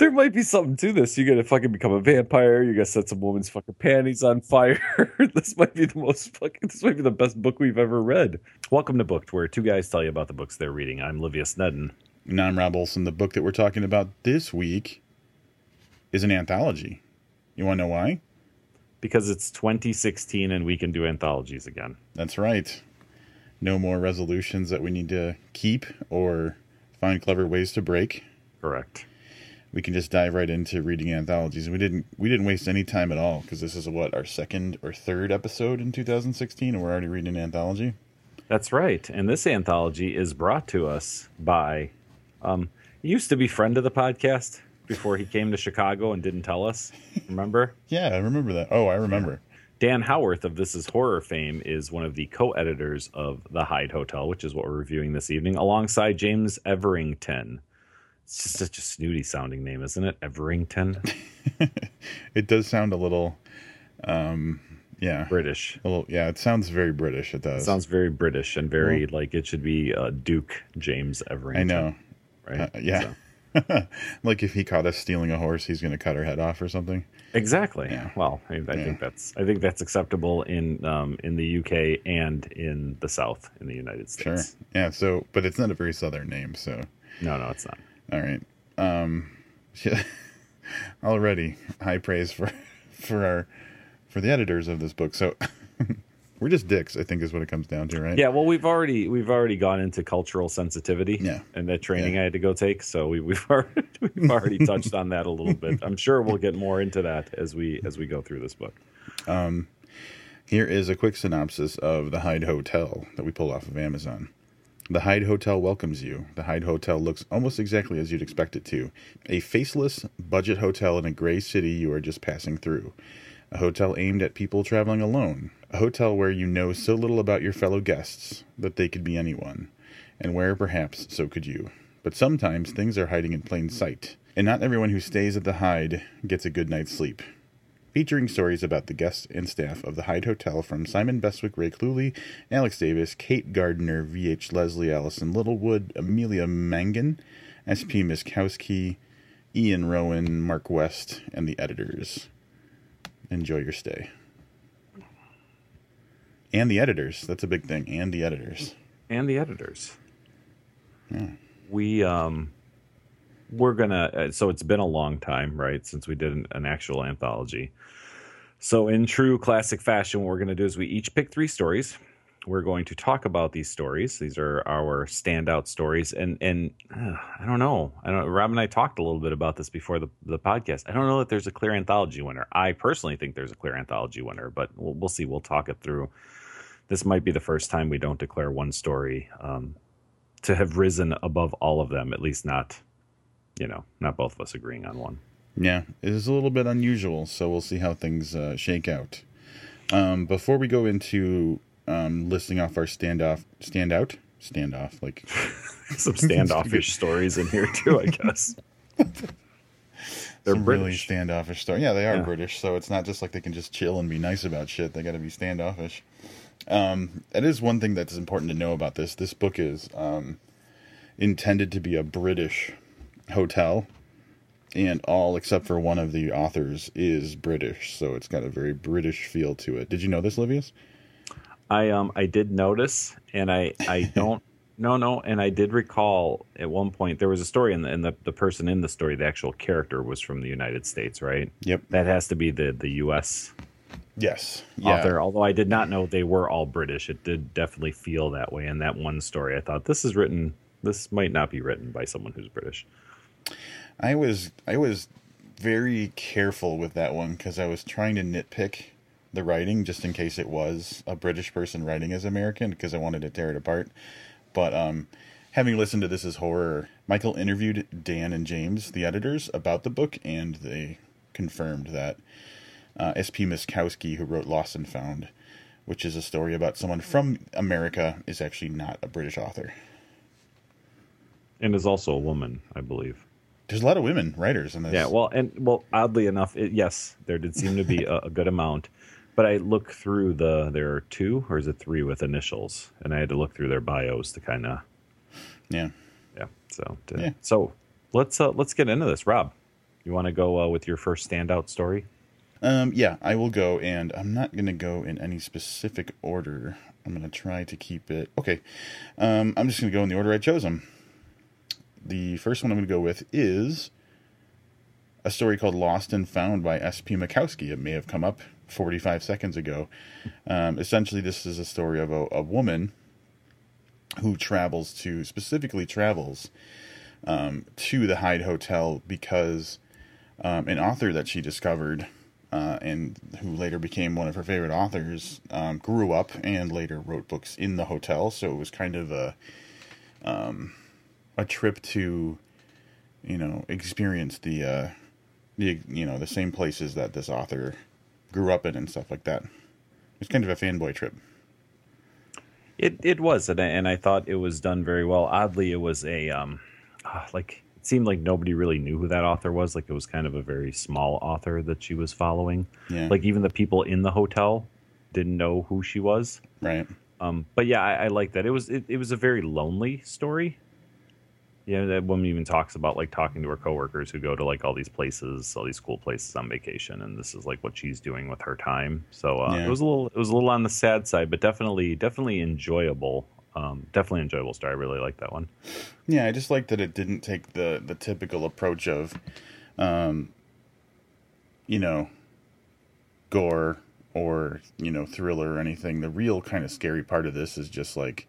there might be something to this. You're gonna fucking become a vampire. You're gonna set some woman's fucking panties on fire. this might be the most fucking. This might be the best book we've ever read. Welcome to Booked, where two guys tell you about the books they're reading. I'm Livius Nedin. And I'm Rob Wohlsen. The book that we're talking about this week is an anthology. You want to know why? Because it's 2016 and we can do anthologies again. That's right. No more resolutions that we need to keep or find clever ways to break. Correct. We can just dive right into reading anthologies. We didn't we didn't waste any time at all because this is what our second or third episode in 2016 and we're already reading an anthology. That's right. And this anthology is brought to us by um he used to be friend of the podcast before he came to Chicago and didn't tell us. Remember? Yeah, I remember that. Oh, I remember. Dan Howarth of This Is Horror fame is one of the co-editors of The Hyde Hotel, which is what we're reviewing this evening, alongside James Everington. It's just such a snooty sounding name, isn't it? Everington. it does sound a little um yeah. British. A little, yeah, it sounds very British. It does. It sounds very British and very well, like it should be uh, Duke James Everington. I know. Right? Uh, yeah. So. like if he caught us stealing a horse, he's going to cut our head off or something. Exactly. Yeah. Well, I, I yeah. think that's I think that's acceptable in um, in the UK and in the South in the United States. Sure. Yeah. So, but it's not a very southern name. So. No, no, it's not. All right. Um, yeah. already high praise for for our for the editors of this book. So. we're just dicks i think is what it comes down to right yeah well we've already we've already gone into cultural sensitivity yeah and that training yeah. i had to go take so we, we've already we've already touched on that a little bit i'm sure we'll get more into that as we as we go through this book um here is a quick synopsis of the hyde hotel that we pulled off of amazon the Hyde Hotel welcomes you. The Hyde Hotel looks almost exactly as you'd expect it to. A faceless budget hotel in a gray city you are just passing through. A hotel aimed at people traveling alone. A hotel where you know so little about your fellow guests that they could be anyone, and where perhaps so could you. But sometimes things are hiding in plain sight, and not everyone who stays at the Hyde gets a good night's sleep. Featuring stories about the guests and staff of the Hyde Hotel from Simon Bestwick, Ray Cluley, Alex Davis, Kate Gardner, V.H. Leslie, Alison Littlewood, Amelia Mangan, S.P. Miskowski, Iain Rowan, Mark West, and the editors enjoy your stay. And the editors. That's a big thing. And the editors. And the editors. Yeah. We um we're gonna uh, so it's been a long time, right, since we did an, an actual anthology. So in true classic fashion, what we're gonna do is we each pick three stories we're going to talk about these stories. These are our standout stories, and and uh, I don't know. I don't. Rob and I talked a little bit about this before the the podcast. I don't know that there's a clear anthology winner. I personally think there's a clear anthology winner, but we'll, we'll see. We'll talk it through. This might be the first time we don't declare one story um, to have risen above all of them. At least not, you know, not both of us agreeing on one. Yeah, it is a little bit unusual, so we'll see how things uh, shake out. Um, before we go into um, listing off our standoff, standout, standoff, like some standoffish stories in here too, I guess. They're some British. really standoffish story. Yeah, they are yeah. British, so it's not just like they can just chill and be nice about shit. They got to be standoffish. Um, that is one thing that's important to know about this. This book is um, intended to be a British hotel, and all except for one of the authors is British, so it's got a very British feel to it. Did you know this, Livius? I um I did notice, and I I don't no no, and I did recall at one point there was a story, and the, and the the person in the story, the actual character, was from the United States, right? Yep. That has to be the the U.S. Yes. Author. Yeah. Although I did not know they were all British, it did definitely feel that way in that one story. I thought this is written. This might not be written by someone who's British. I was I was very careful with that one because I was trying to nitpick the writing just in case it was a British person writing as American because I wanted to tear it apart. But um, having listened to this as horror, Michael interviewed Dan and James, the editors, about the book, and they confirmed that uh, S.P. Miskowski, who wrote Lost and Found, which is a story about someone from America, is actually not a British author. And is also a woman, I believe. There's a lot of women writers in this. Yeah, well, and well, oddly enough, it, yes, there did seem to be a, a good amount but I look through the there are two or is it three with initials, and I had to look through their bios to kind of yeah yeah. So to, yeah. so let's uh, let's get into this, Rob. You want to go uh, with your first standout story? Um, yeah, I will go, and I'm not going to go in any specific order. I'm going to try to keep it. Okay. Um, I'm just going to go in the order I chose them. The first one I'm going to go with is a story called Lost and Found by S.P. Miskowski. It may have come up 45 seconds ago. Um, essentially, this is a story of a, a, woman who travels to, specifically travels um, to the Hyde Hotel because um, an author that she discovered uh, and who later became one of her favorite authors, um, grew up and later wrote books in the hotel. So it was kind of a um, a trip to, you know, experience the uh, the you know the same places that this author grew up in and stuff like that. It's kind of a fanboy trip. It it was, and I, and I thought it was done very well. Oddly, it was a um, uh, like it seemed like nobody really knew who that author was. Like it was kind of a very small author that she was following. Yeah. Like even the people in the hotel didn't know who she was. Right. Um, but yeah, I, I like that. It was it, it was a very lonely story. Yeah, that woman even talks about like talking to her coworkers who go to like all these places, all these cool places on vacation, and this is like what she's doing with her time. So uh, yeah. it was a little, it was a little on the sad side, but definitely, definitely enjoyable um, definitely enjoyable story. I really like that one. Yeah, I just like that it didn't take the the typical approach of, um, you know, gore or you know thriller or anything. The real kind of scary part of this is just like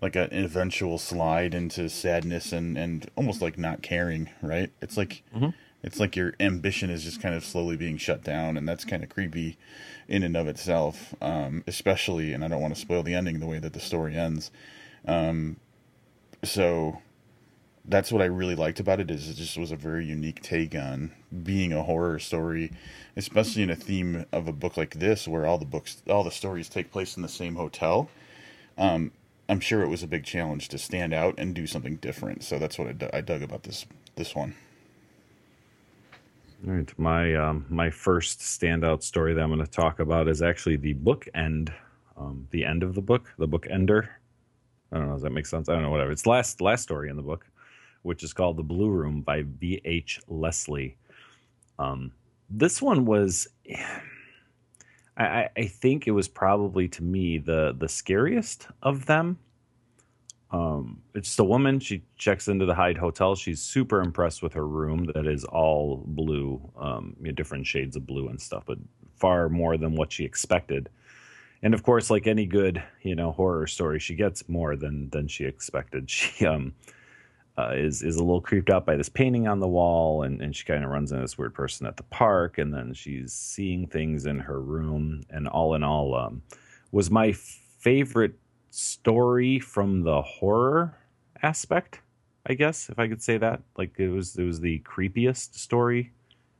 like an eventual slide into sadness and and almost like not caring. Right? It's like. Mm-hmm it's like your ambition is just kind of slowly being shut down, and that's kind of creepy in and of itself. Um, especially, and I don't want to spoil the ending the way that the story ends. Um, so that's what I really liked about it is it just was a very unique take on being a horror story, especially in a theme of a book like this where all the books, all the stories take place in the same hotel. Um, I'm sure it was a big challenge to stand out and do something different. So that's what I, I dug about this this one. All right, my um, my first standout story that I'm going to talk about is actually the book end, um, the end of the book, the book ender. I don't know. Does that make sense? I don't know. Whatever. It's last last story in the book, which is called "The Blue Room" by V. H. Leslie. Um, this one was, I, I think it was probably to me the the scariest of them um, it's a woman. She checks into the Hyde Hotel. She's super impressed with her room that is all blue, um, you know, different shades of blue and stuff, but far more than what she expected. And of course, like any good, you know, horror story, she gets more than than she expected. She um, uh, is is a little creeped out by this painting on the wall, and and she kind of runs into this weird person at the park, and then she's seeing things in her room. And all in all, um, was my favorite story from the horror aspect, I guess, if I could say that. Like it was it was the creepiest story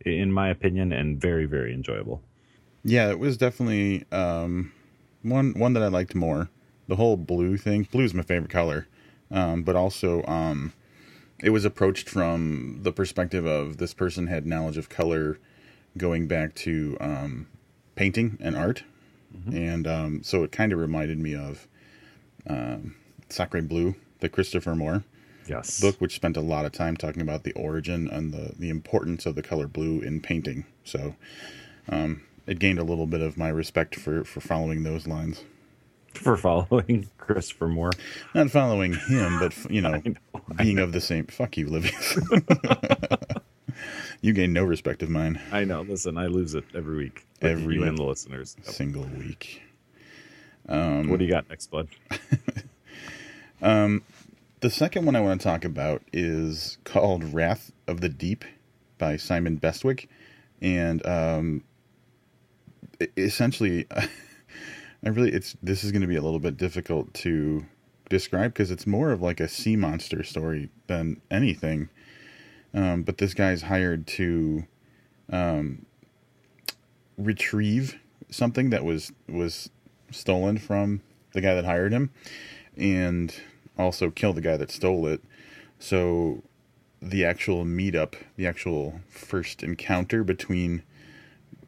in my opinion and very very enjoyable. Yeah, it was definitely um, one one that I liked more. The whole blue thing. Blue is my favorite color. Um, but also um, it was approached from the perspective of this person had knowledge of color going back to um, painting and art. Mm-hmm. And um, so it kind of reminded me of um, Sacre Bleu, the Christopher Moore yes. book, which spent a lot of time talking about the origin and the, the importance of the color blue in painting. So um, it gained a little bit of my respect for, for following those lines. For following Christopher Moore. Not following him, but, you know, know being of the same. Fuck you, Livius. you gain no respect of mine. I know. Listen, I lose it every week. Every you and the listeners. Single week. Um, what do you got next, bud? um, the second one I want to talk about is called Wrath of the Deep by Simon Bestwick. And um, essentially, I really, it's this is going to be a little bit difficult to describe because it's more of like a sea monster story than anything. Um, but this guy's hired to um, retrieve something that was was stolen from the guy that hired him and also kill the guy that stole it. So the actual meetup, the actual first encounter between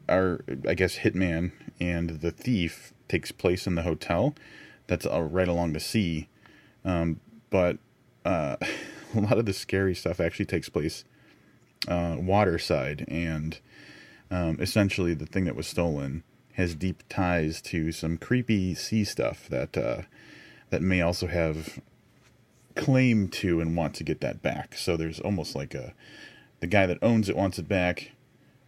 our, I guess, hitman and the thief takes place in the hotel that's uh, right along the sea. Um, but uh, a lot of the scary stuff actually takes place uh, water side, and um, essentially the thing that was stolen has deep ties to some creepy sea stuff that uh, that may also have claim to and want to get that back. So there's almost like a the guy that owns it wants it back.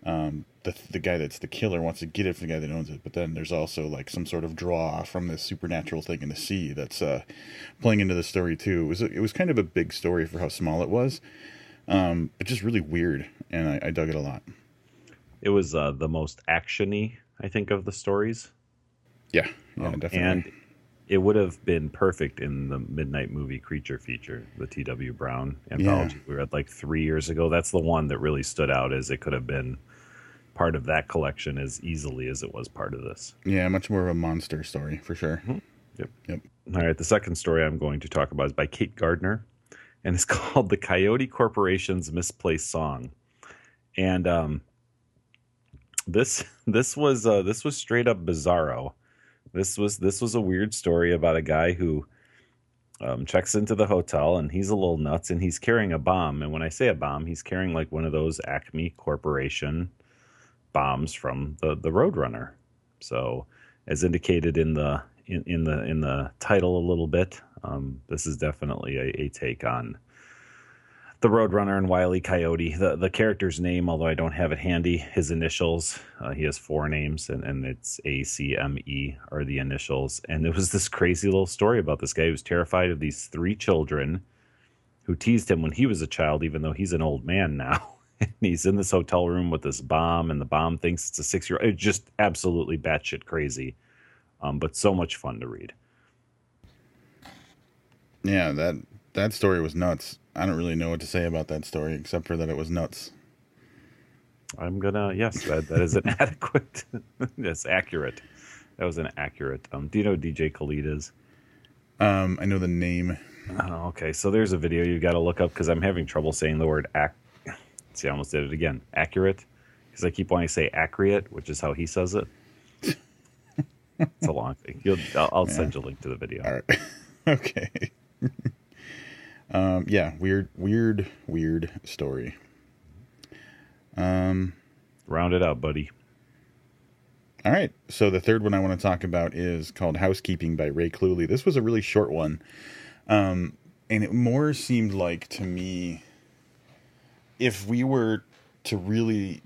Um, the the guy that's the killer wants to get it from the guy that owns it, but then there's also like some sort of draw from this supernatural thing in the sea that's uh, playing into the story too. It was it was kind of a big story for how small it was. Um, it's just really weird, and I, I dug it a lot. It was uh, the most actiony, I think, of the stories. Yeah, yeah, Um, definitely. And it would have been perfect in the Midnight Movie Creature feature, the T.W. Brown anthology we read like three years ago. That's the one that really stood out as it could have been part of that collection as easily as it was part of this. yeah, much more of a monster story for sure. Yep. Yep. All right. The second story I'm going to talk about is by Kate Gardner, and it's called "The Coyote Corporation's Misplaced Song." And um, this this was uh, this was straight up bizarro. This was this was a weird story about a guy who um, checks into the hotel and he's a little nuts and he's carrying a bomb. And when I say a bomb, he's carrying like one of those Acme Corporation bombs from the the Roadrunner. So, as indicated in the in, in the in the title a little bit, um, this is definitely a, a take on the Roadrunner and Wile E. Coyote. The the character's name, although I don't have it handy, his initials. Uh, he has four names, and, and it's A C M E are the initials. And it was this crazy little story about this guy who was terrified of these three children who teased him when he was a child, even though he's an old man now. and he's in this hotel room with this bomb, and the bomb thinks it's a six year old. It's just absolutely batshit crazy, um, but so much fun to read. Yeah, that that story was nuts. I don't really know what to say about that story except for that it was nuts. I'm gonna yes, that, that is an adequate, yes, accurate. That was an accurate. Um, do you know DJ Khaled is? Um, I know the name. Oh, okay, so there's a video you got to look up because I'm having trouble saying the word ac. See, I almost did it again. Accurate, because I keep wanting to say accurate, which is how he says it. it's a long thing. You'll, I'll, I'll send you a link to the video. All right. okay. um, yeah, weird, weird, weird story. Um, Round it out, buddy. all right. So the third one I want to talk about is called Housekeeping by Ray Cluley. This was a really short one. Um, and it more seemed like to me if we were to really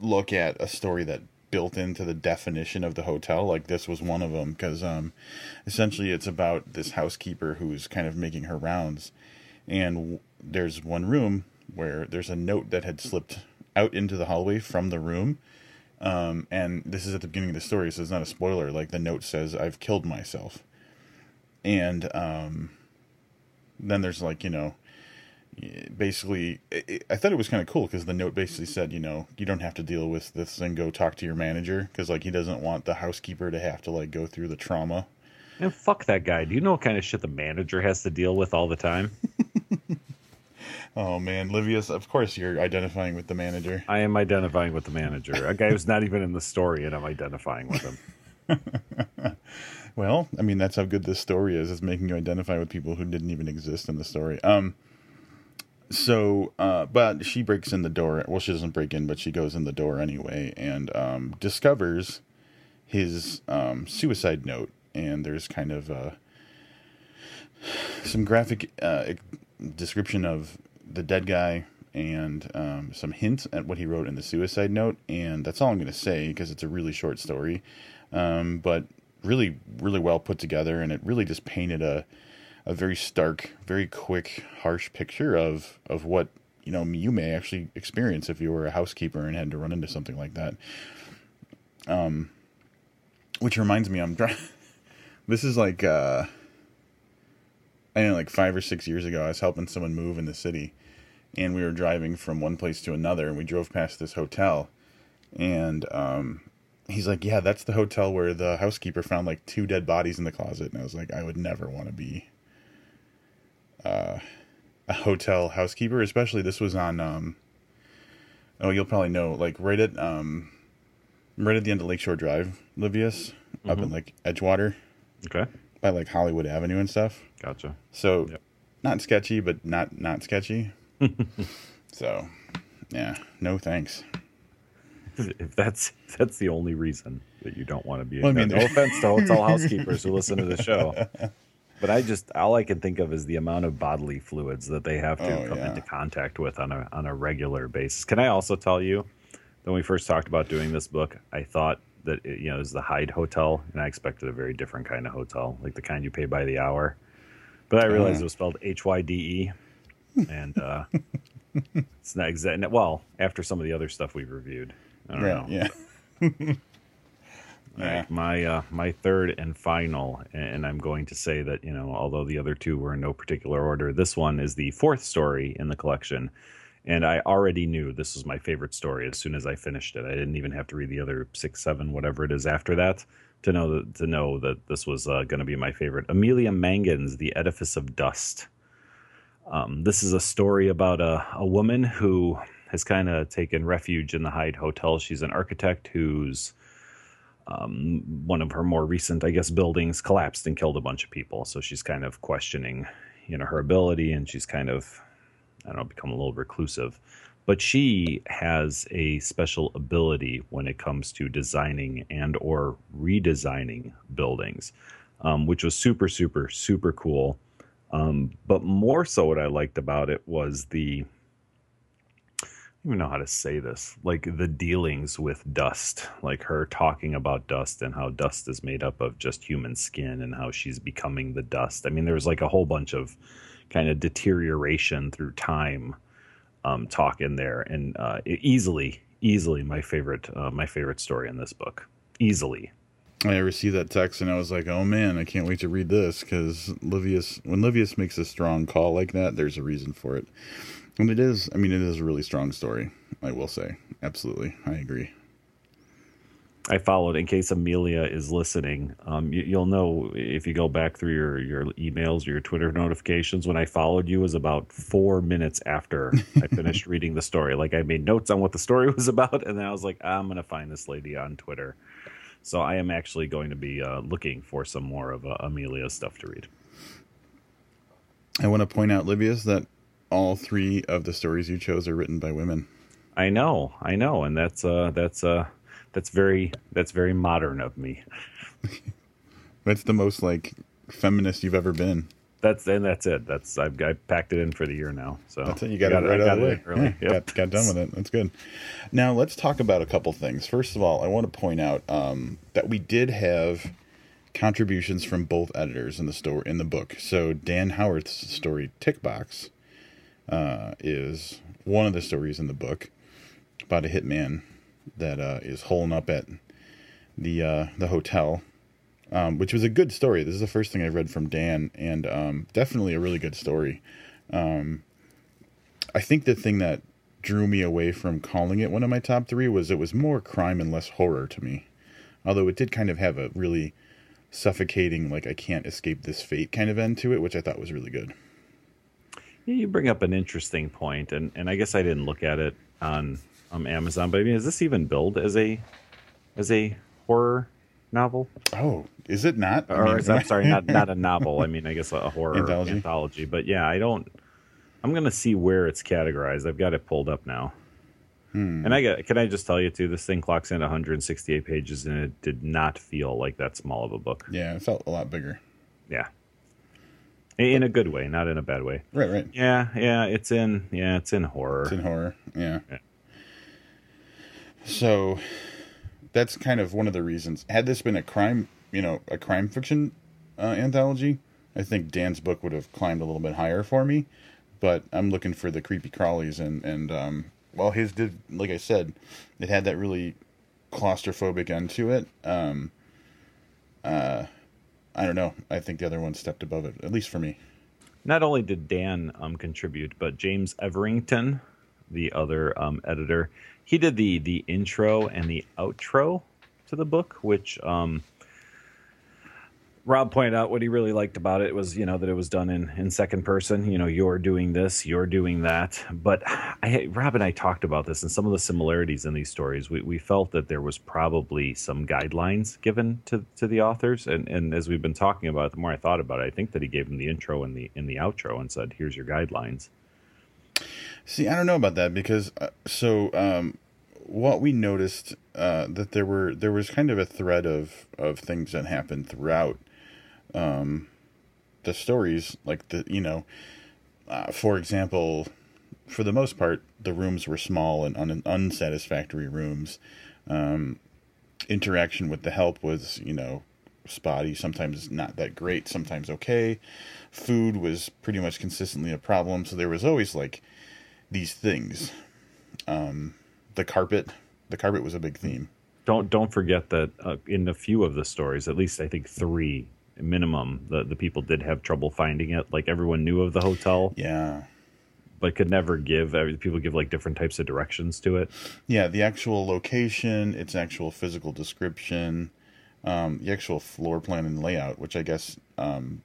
look at a story that built into the definition of the hotel like this was one of them because um, essentially it's about this housekeeper who's kind of making her rounds and w- there's one room where there's a note that had slipped out into the hallway from the room um, and this is at the beginning of the story so it's not a spoiler like the note says i've killed myself. And um, then there's like you know basically it, i thought it was kind of cool because the note basically said you know you don't have to deal with this and go talk to your manager because like he doesn't want the housekeeper to have to like go through the trauma And fuck that guy. Do you know what kind of shit the manager has to deal with all the time? oh man livius of course you're identifying with the manager I am identifying with the manager, a guy who's not even in the story, and I'm identifying with him. well i mean that's how good this story is it's making you identify with people who didn't even exist in the story um so uh but she breaks in the door well she doesn't break in but she goes in the door anyway and um discovers his um suicide note. And there's kind of uh some graphic uh description of the dead guy and um, some hints at what he wrote in the suicide note. And that's all i'm going to say because it's a really short story. Um, but really really well put together and it really just painted a a very stark very quick harsh picture of of what you know you may actually experience if you were a housekeeper and had to run into something like that. Um which reminds me i'm dry- this is like uh I know, like five or six years ago, I was helping someone move in the city, and we were driving from one place to another, and we drove past this hotel, and um, he's like, "Yeah, that's the hotel where the housekeeper found like two dead bodies in the closet," and I was like, "I would never want to be uh, a hotel housekeeper, especially this was on um, oh, you'll probably know, like right at um, right at the end of Lakeshore Drive, Livius, up in like Edgewater Okay, by like Hollywood Avenue and stuff." gotcha. So Yep. not sketchy, but not not sketchy. so Yeah, no thanks. If that's if that's the only reason that you don't want to be, Well, I no, mean, no offense to hotel housekeepers who listen to the show, but I just all I can think of is the amount of bodily fluids that they have to Oh, come yeah. into contact with on a on a regular basis. Can I also tell you, when we first talked about doing this book, I thought that it, you know it was the Hyde Hotel, and I expected a very different kind of hotel, like the kind you pay by the hour. But I realized Uh-huh. it was spelled H Y D E, and uh, it's not exact. Well, after some of the other stuff we've reviewed, I don't know. Right? Yeah. My uh, my third and final, and I'm going to say that you know, although the other two were in no particular order, this one is the fourth story in the collection, and I already knew this was my favorite story as soon as I finished it. I didn't even have to read the other six, seven, whatever it is after that to know that to know that this was uh, going to be my favorite. Amelia Mangan's The Edifice of Dust. Um, this is a story about a, a woman who has kind of taken refuge in the Hyde Hotel. She's an architect who's um, one of her more recent, I guess, buildings collapsed and killed a bunch of people. So she's kind of questioning, you know, her ability, and she's kind of, I don't know, become a little reclusive. But she has a special ability when it comes to designing and or redesigning buildings, um, which was super, super, super cool. Um, but more so, what I liked about it was the even know how to say this. Like the dealings with dust, like her talking about dust and how dust is made up of just human skin and how she's becoming the dust. I mean, there was like a whole bunch of kind of deterioration through time um, talk in there, and uh, easily, easily my favorite, uh, my favorite story in this book. Easily, I received that text and I was like, "Oh man, I can't wait to read this." Because Livius, when Livius makes a strong call like that, there's a reason for it, and it is. I mean, it is a really strong story. I will say, absolutely, I agree. I followed in case Amelia is listening. Um, you, you'll know if you go back through your, your emails or your Twitter notifications. When I followed you was about four minutes after I finished reading the story. Like I made notes on what the story was about, and then I was like, I'm gonna find this lady on Twitter. So I am actually going to be uh, looking for some more of uh, Amelia's stuff to read. I want to point out, Livius, that all three of the stories you chose are written by women. I know, I know, and that's uh, that's uh, that's very that's very modern of me. That's the most like feminist you've ever been. That's and that's it. That's I've I packed it in for the year now. So That's it. You got I it right I out of the way. early. Yeah, Yep. got, got done with it. That's good. Now let's talk about a couple things. First of all, I want to point out um, that we did have contributions from both editors in the store in the book. So Dan Howarth's story Tickbox uh, is one of the stories in the book about a hitman that uh, is holing up at the uh, the hotel um, which was a good story. This is the first thing I read from Dan, and um, definitely a really good story. Um, I think the thing that drew me away from calling it one of my top three was it was more crime and less horror to me. Although it did kind of have a really suffocating, like I can't escape this fate kind of end to it, which I thought was really good. You bring up an interesting point, and, and I guess I didn't look at it on um, Amazon, but I mean, is this even billed as a as a horror novel? Oh, is it not? I Or mean, is, I'm sorry, not not a novel. I mean, I guess a horror Anthology? anthology. But yeah, I don't. I'm gonna see where it's categorized. I've got it pulled up now. Hmm. And I got. Can I just tell you too? This thing clocks in 168 pages, and it did not feel like that small of a book. Yeah, it felt a lot bigger. Yeah, in a good way, not in a bad way. Right, right. Yeah, yeah, it's in. Yeah, it's in horror. It's in horror. Yeah. Yeah. So that's kind of one of the reasons. Had this been a crime, you know, a crime fiction uh, anthology, I think Dan's book would have climbed a little bit higher for me. But I'm looking for the creepy crawlies, and and um, while his did, like I said, it had that really claustrophobic end to it. Um, uh, I don't know. I think the other one stepped above it, at least for me. not only did Dan um, contribute, but James Everington, the other um, editor, he did the the intro and the outro to the book, which um, Rob pointed out what he really liked about it was you know that it was done in in second person. You know, you're doing this, you're doing that. But I, Rob and I talked about this and some of the similarities in these stories. We we felt that there was probably some guidelines given to to the authors, and and as we've been talking about it, the more I thought about it, I think that he gave them the intro and the in the outro and said, "Here's your guidelines." See, I don't know about that because uh, so um, what we noticed uh, that there were there was kind of a thread of of things that happened throughout um, the stories, like the you know, uh, for example, for the most part, the rooms were small and un- unsatisfactory rooms. Um, interaction with the help was you know spotty, sometimes not that great, sometimes okay. Food was pretty much consistently a problem, so there was always like these things. Um, the carpet, the carpet was a big theme. Don't don't forget that uh, in a few of the stories, at least I think three minimum, the the people did have trouble finding it. Like everyone knew of the hotel, Yeah, but could never give. People give like different types of directions to it. yeah, the actual location, its actual physical description, um, the actual floor plan and layout, which I guess um,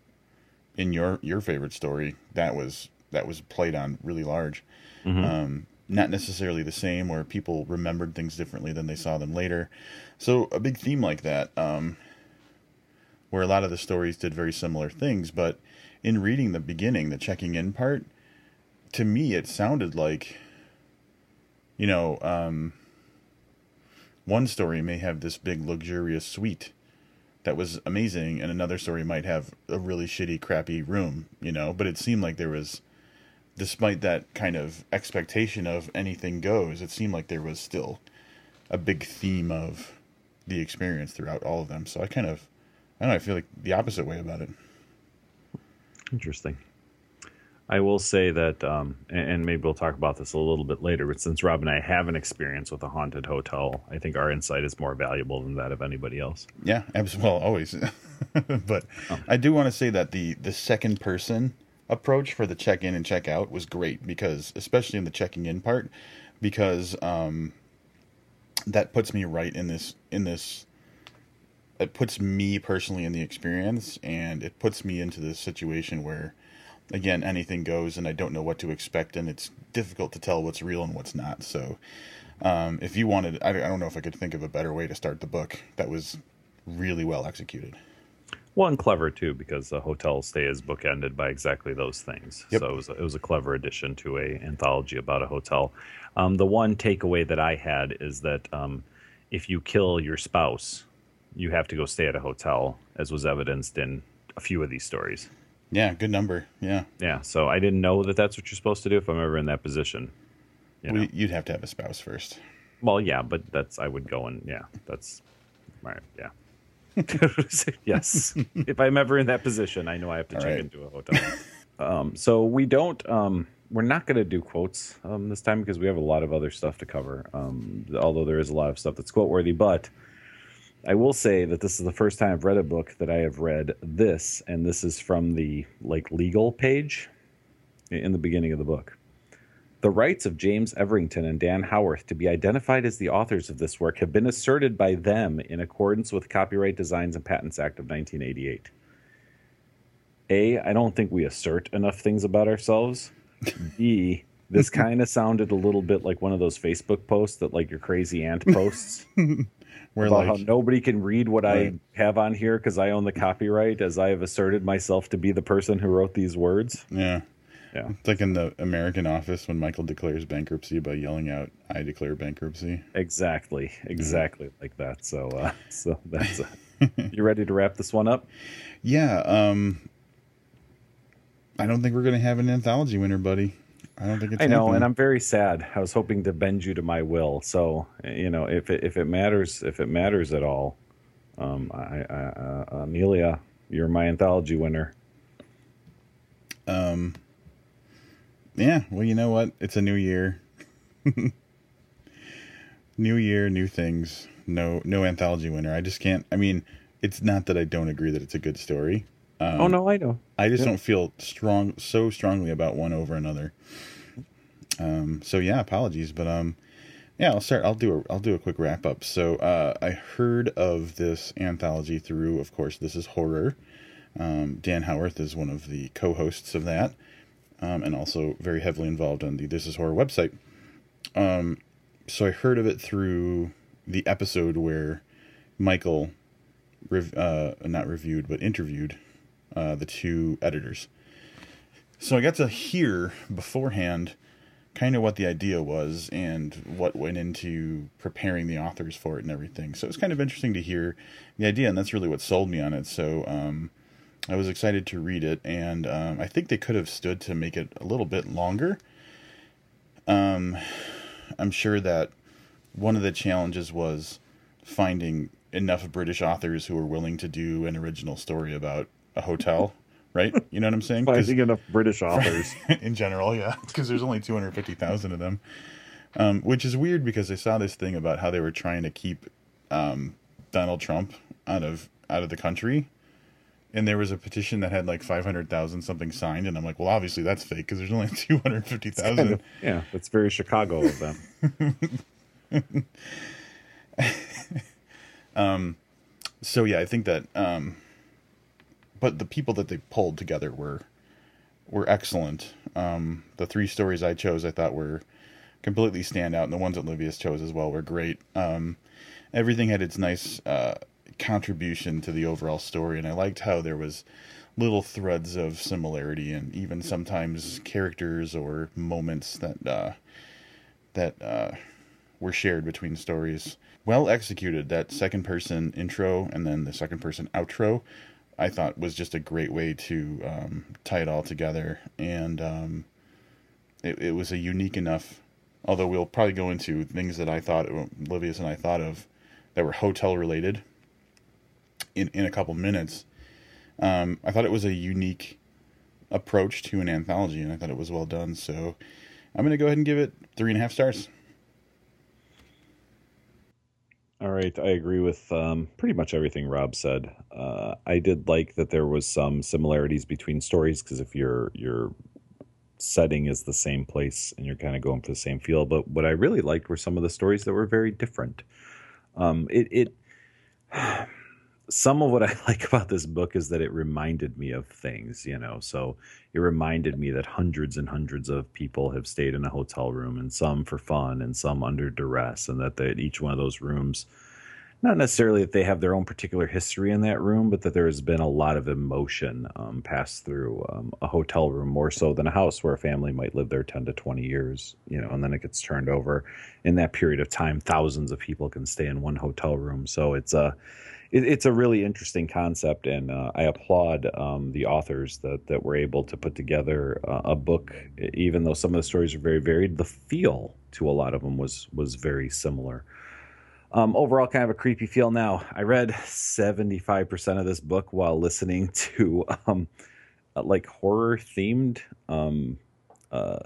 in your your favorite story that was that was played on really large. Um, not necessarily the same, where people remembered things differently than they saw them later. So a big theme like that, um, where a lot of the stories did very similar things, but in reading the beginning, the checking in part, to me it sounded like, you know, um, one story may have this big luxurious suite that was amazing, and another story might have a really shitty, crappy room, you know. But it seemed like there was, despite that kind of expectation of anything goes, it seemed like there was still a big theme of the experience throughout all of them. So I kind of, I don't know, I feel like the opposite way about it. Interesting. I will say that, um, and, maybe we'll talk about this a little bit later. But since Rob and I have an experience with a haunted hotel, I think our insight is more valuable than that of anybody else. Yeah, absolutely. Well, always. but I do want to say that the the second person approach for the check in and check out was great because, especially in the checking in part, because um, that puts me right in this in this. It puts me personally in the experience, and it puts me into this situation where, again, anything goes, and I don't know what to expect, and it's difficult to tell what's real and what's not. So, um, if you wanted, I don't I don't know if I could think of a better way to start the book that was really well executed. Well, and clever too, because the hotel stay is bookended by exactly those things. Yep. So it was, a, it was a clever addition to a anthology about a hotel. Um, the one takeaway that I had is that um, if you kill your spouse, you have to go stay at a hotel, as was evidenced in a few of these stories. Yeah, good number. Yeah, Yeah, so I didn't know that that's what you're supposed to do if I'm ever in that position. You know? we, you'd have to have a spouse first. Well, yeah, but that's I would go and yeah, that's right. Yeah. yes. if I'm ever in that position, I know I have to All check right. into a hotel. um, so we don't. Um, we're not going to do quotes um, this time because we have a lot of other stuff to cover. Um, although there is a lot of stuff that's quote worthy, but I will say that this is the first time I've read a book that I have read this, and this is from the like legal page in the beginning of the book. The rights of James Everington and Dan Howarth to be identified as the authors of this work have been asserted by them in accordance with Copyright Designs and Patents Act of 1988. A, I don't think we assert enough things about ourselves. B, this kind of sounded a little bit like one of those Facebook posts that like your crazy aunt posts We're about how nobody can read what Right. I have on here because I own the copyright, as I have asserted myself to be the person who wrote these words. yeah, Yeah, it's like in the American Office when Michael declares bankruptcy by yelling out, "I declare bankruptcy." exactly, exactly like that. So, uh, so that's. Uh, you ready to wrap this one up? Yeah, um, I don't think we're gonna have an anthology winner, buddy. I don't think it's. I know, happening. and I'm very sad. I was hoping to bend you to my will. So, you know, if it, if it matters, if it matters at all, um, I, I, uh, Amelia, you're my anthology winner. Um. Yeah, well, you know what? It's a new year. new year, new things. No, no anthology winner. I just can't. I mean, it's not that I don't agree that it's a good story. Um, oh no, I know. I just Yeah. don't feel strong, so strongly about one over another. Um. So yeah, apologies, but um, yeah, I'll start. I'll do a. I'll do a quick wrap up. So uh, I heard of this anthology through, of course, this is horror. Um, Dan Howarth is one of the co-hosts of that, um, and also very heavily involved on the This Is Horror website. Um, so I heard of it through the episode where Michael, rev- uh, not reviewed but interviewed uh, the two editors. So I got to hear beforehand kind of what the idea was and what went into preparing the authors for it and everything. So it's kind of interesting to hear the idea, and that's really what sold me on it. So um, I was excited to read it, and um, I think they could have stood to make it a little bit longer. Um, I'm sure that one of the challenges was finding enough British authors who were willing to do an original story about a hotel right? You know what I'm saying? Finding enough British authors in general, yeah, because there's only 250,000 of them, um, which is weird because I saw this thing about how they were trying to keep um, Donald Trump out of out of the country, and there was a petition that had like 500,000 something signed, and I'm like, well, obviously that's fake because there's only 250,000. Kind of, yeah, that's very Chicago of them. um, so yeah, I think that um but the people that they pulled together were were excellent. Um, the three stories I chose, I thought were completely stand out, and the ones that Livius chose as well were great. Um, everything had its nice uh, contribution to the overall story, and I liked how there was little threads of similarity, and even sometimes characters or moments that uh, that uh, were shared between stories. Well executed. That second person intro and then the second person outro I thought was just a great way to um, tie it all together, and um, it, it, was a unique enough. Although we'll probably go into things that I thought Livius and I thought of that were hotel related in in a couple minutes. Um, I thought it was a unique approach to an anthology, and I thought it was well done. So I'm going to go ahead and give it three and a half stars. All right, I agree with um, pretty much everything Rob said. Uh, I did like that there was some similarities between stories because if your your setting is the same place and you're kind of going for the same feel, but what I really liked were some of the stories that were very different. Um, it it some of what I like about this book is that it reminded me of things, you know. So it reminded me that hundreds and hundreds of people have stayed in a hotel room, and some for fun, and some under duress, and that that each one of those rooms, not necessarily that they have their own particular history in that room, but that there has been a lot of emotion um, passed through um, a hotel room more so than a house where a family might live there ten to twenty years, you know, and then it gets turned over. In that period of time, thousands of people can stay in one hotel room, so it's a it, it's a really interesting concept, and uh, I applaud um, the authors that that were able to put together uh, a book. Even though some of the stories are very varied, the feel to a lot of them was was very similar. Um, overall, kind of a creepy feel. Now, I read seventy five percent of this book while listening to um, uh, like horror themed um, uh,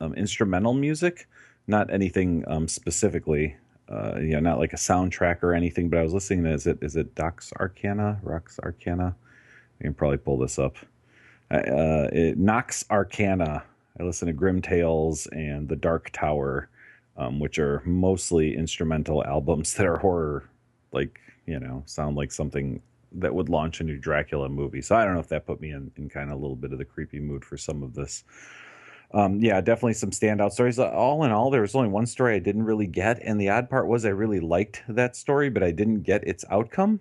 um, instrumental music, not anything um, specifically uh, you know, not like a soundtrack or anything, but I was listening to is it is it Docs Arcana, Rox Arcana? I can probably pull this up. Uh, it, Nox Arcana. I listen to Grim Tales and The Dark Tower, um, which are mostly instrumental albums that are horror, like you know, sound like something that would launch a new Dracula movie. So I don't know if that put me in, in kind of a little bit of the creepy mood for some of this um, yeah, definitely some standout stories. Uh, all in all, there was only one story I didn't really get, and the odd part was I really liked that story, but I didn't get its outcome.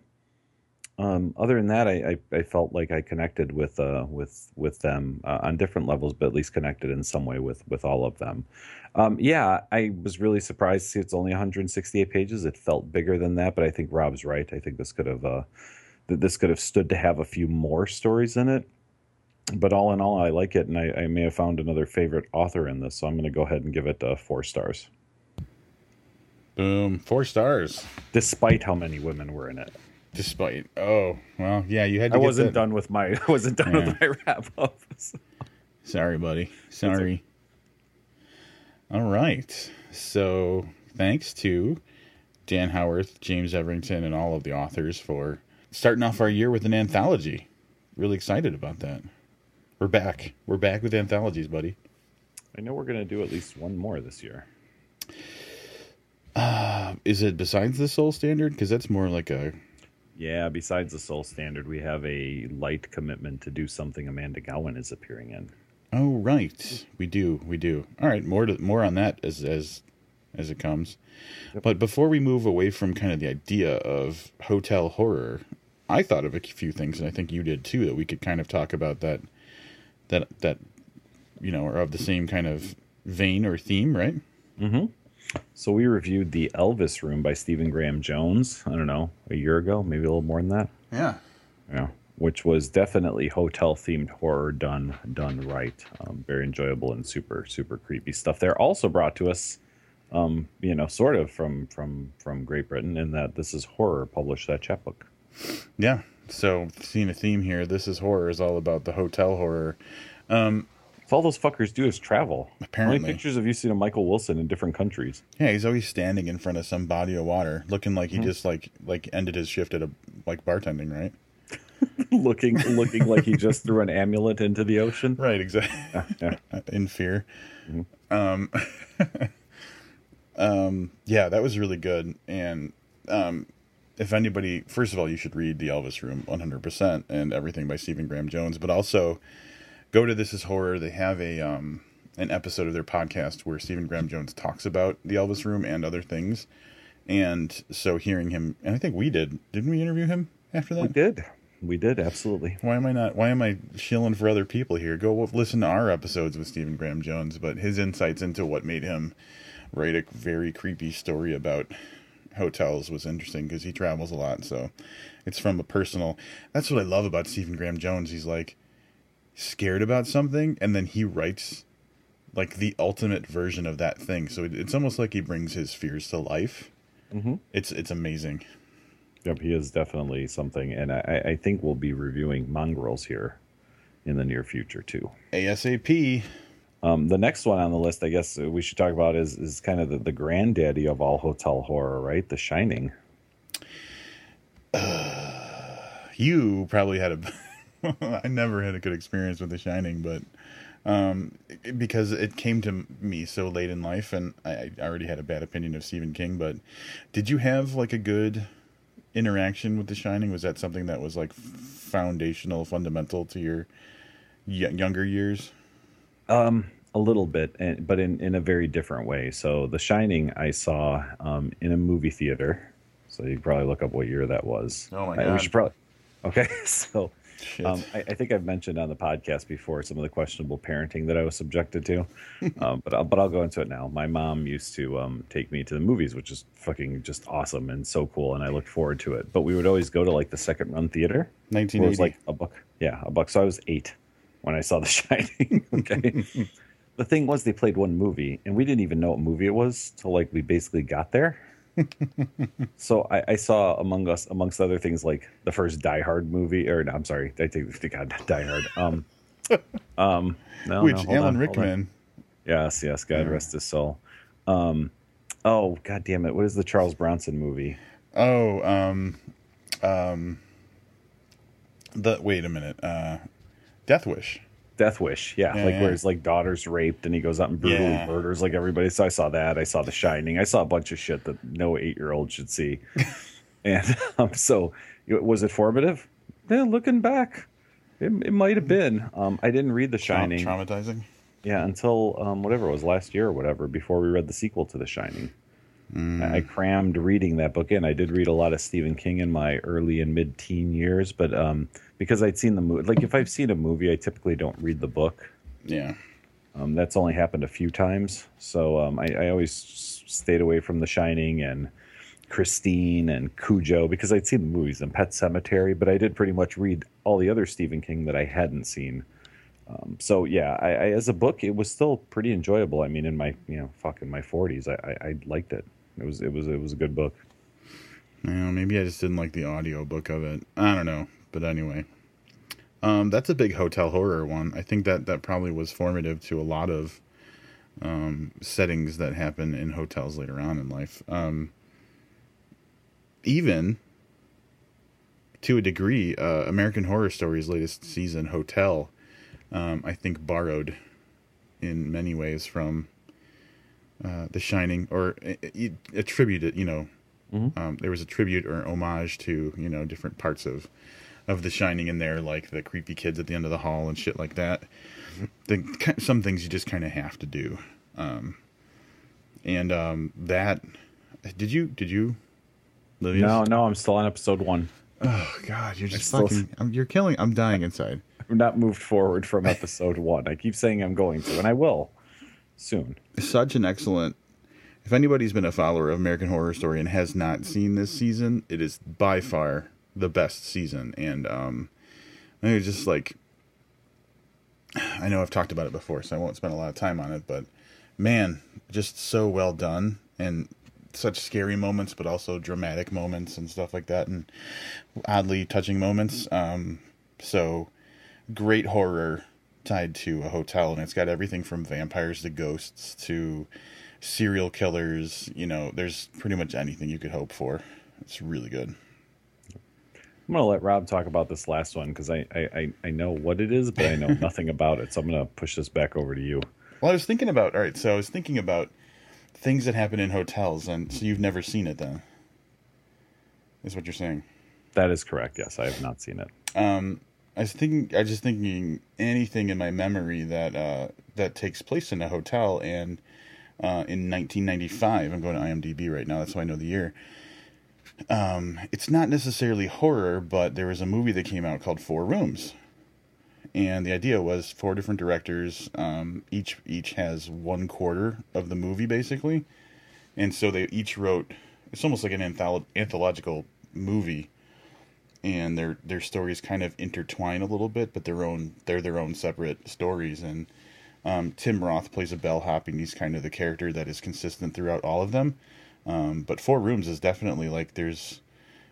Um, other than that, I, I, I, felt like I connected with uh, with with them uh, on different levels, but at least connected in some way with with all of them. Um, yeah, I was really surprised to see it's only 168 pages. It felt bigger than that, but I think Rob's right. I think this could have uh, that this could have stood to have a few more stories in it but all in all, I like it, and I, I, may have found another favorite author in this, so I'm going to go ahead and give it uh, four stars. Boom, four stars. Despite how many women were in it. Despite, oh well, yeah, you had. I wasn't that. done with my. I wasn't done yeah. with my wrap up. So. Sorry, buddy. Sorry. All right. So thanks to Dan Howarth, James Everington, and all of the authors for starting off our year with an anthology. Really excited about that. We're back. We're back with anthologies, buddy. I know we're going to do at least one more this year. Uh, is it besides the Soul Standard? Because that's more like a. Yeah, besides the Soul Standard, we have a light commitment to do something Amanda Gowin is appearing in. Oh right, we do, we do. All right, more to, more on that as as as it comes. Yep. But before we move away from kind of the idea of hotel horror, I thought of a few things, and I think you did too, that we could kind of talk about that that that you know are of the same kind of vein or theme, right? Mm-hmm. So we reviewed the Elvis Room by Stephen Graham Jones. I don't know, a year ago, maybe a little more than that. Yeah. Yeah, which was definitely hotel themed horror done done right. Um, very enjoyable and super super creepy stuff. They're also brought to us, um, you know, sort of from from from Great Britain in that this is horror published that chapbook. Yeah. So seeing a theme here, this is horror is all about the hotel horror. Um, If all those fuckers do is travel. How Apparently. many pictures have you seen of Michael Wilson in different countries? Yeah, he's always standing in front of some body of water, looking like he just like like ended his shift at a like bartending, right? looking looking like he just threw an amulet into the ocean. Right, exactly. Yeah. in fear. Um, um, yeah, that was really good. And um, if anybody, first of all, you should read The Elvis Room 100% and everything by Stephen Graham Jones, but also go to This Is Horror. They have a um, an episode of their podcast where Stephen Graham Jones talks about The Elvis Room and other things. And so hearing him, and I think we did, didn't we interview him after that? We did. We did, absolutely. Why am I not? Why am I shilling for other people here? Go listen to our episodes with Stephen Graham Jones, but his insights into what made him write a very creepy story about hotels was interesting because he travels a lot. So it's from a personal. That's what I love about Stephen Graham Jones. He's like scared about something, and then he writes like the ultimate version of that thing. So it, it's almost like he brings his fears to life. Mm-hmm. It's it's amazing. Yep, he is definitely something, and I, I think we'll be reviewing mongrels here in the near future too. ASAP. Um, the next one on the list, I guess we should talk about is is kind of the, the granddaddy of all hotel horror, right? The Shining. you probably had a I never had a good experience with The Shining, but um, because it came to me so late in life, and I, I already had a bad opinion of Stephen King. But did you have like a good interaction with The Shining? Was that something that was like foundational, fundamental to your y- younger years? Um, a little bit, and, but in, in a very different way. So, The Shining, I saw um, in a movie theater. So you probably look up what year that was. Oh, my I- God. We should probably. Okay, so um, I, I think I've mentioned on the podcast before some of the questionable parenting that I was subjected to, um, but I'll, but I'll go into it now. My mom used to um, take me to the movies, which is fucking just awesome and so cool, and I looked forward to it. But we would always go to like the second run theater, 1980. was like a buck. Yeah, a buck. So I was eight when I saw The Shining. okay. The thing was, they played one movie, and we didn't even know what movie it was till like we basically got there. so I, I saw among us, amongst other things, like the first Die Hard movie, or no, I'm sorry, I take God Die Hard. Um, um, no, Which no, Alan on. Rickman. Yes, yes, God Yeah. rest his soul. Um, oh, God damn it! What is the Charles Bronson movie? Oh, um, um, the wait a minute. Uh, Death Wish. Death Wish, yeah, Yeah, like yeah. where his like daughter's raped and he goes out and brutally Yeah. murders like everybody. So I saw that. I saw The Shining. I saw a bunch of shit that no eight year old should see. and um, so, was it formative? Yeah, looking back, it, it might have been. Um, I didn't read The Shining, traumatizing. yeah, until um, whatever it was last year or whatever. Before we read the sequel to The Shining, I I crammed reading that book in. I did read a lot of Stephen King in my early and mid teen years, but um, because I'd seen the movie, like if I've seen a movie, I typically don't read the book. Yeah. Um, that's only happened a few times, so um, I, I always stayed away from The Shining and Christine and Cujo because I'd seen the movies and Pet Sematary, but I did pretty much read all the other Stephen King that I hadn't seen. Um, so yeah, I, I, as a book, it was still pretty enjoyable. I mean, in my you know fucking my forties, I, I, I liked it. It was it was it was a good book. Maybe I just didn't like the audio book of it. I don't know, but anyway, um, that's a big hotel horror one. I think that that probably was formative to a lot of um, settings that happen in hotels later on in life. Um, even to a degree, uh, American Horror Story's latest season, Hotel, um, I think borrowed in many ways from uh, The Shining, or uh, attributed, you know, um, there was a tribute or homage to you know different parts of of The Shining in there, like the creepy kids at the end of the hall and shit like that. The, some things you just kind of have to do, um, and um, that. Did you? Did you? Livius? No, no, I'm still on episode one. Oh God, you're just still- fucking. I'm, you're killing. I'm dying inside. I'm not moved forward from episode one. I keep saying I'm going to, and I will. Soon. Such an excellent. If anybody's been a follower of American Horror Story and has not seen this season, it is by far the best season. And um, I just like I know I've talked about it before, so I won't spend a lot of time on it. But man, just so well done and such scary moments, but also dramatic moments and stuff like that, and oddly touching moments. Um, so great horror tied to a hotel, and it's got everything from vampires to ghosts to serial killers. You know, there's pretty much anything you could hope for. It's really good. I'm gonna let Rob talk about this last one because I, I I know what it is, but I know nothing about it. So I'm gonna push this back over to you. Well, I was thinking about all right. So I was thinking about things that happen in hotels, and so you've never seen it, then? Is what you're saying? That is correct. Yes, I have not seen it. Um, I was thinking. I just thinking anything in my memory that uh, that takes place in a hotel, and uh, in 1995, I'm going to IMDb right now. That's why I know the year. Um, it's not necessarily horror, but there was a movie that came out called Four Rooms, and the idea was four different directors. Um, each each has one quarter of the movie basically, and so they each wrote. It's almost like an antholo- anthological movie, and their their stories kind of intertwine a little bit, but their own they're their own separate stories. And um, Tim Roth plays a bellhop, and he's kind of the character that is consistent throughout all of them. Um, but Four Rooms is definitely like there's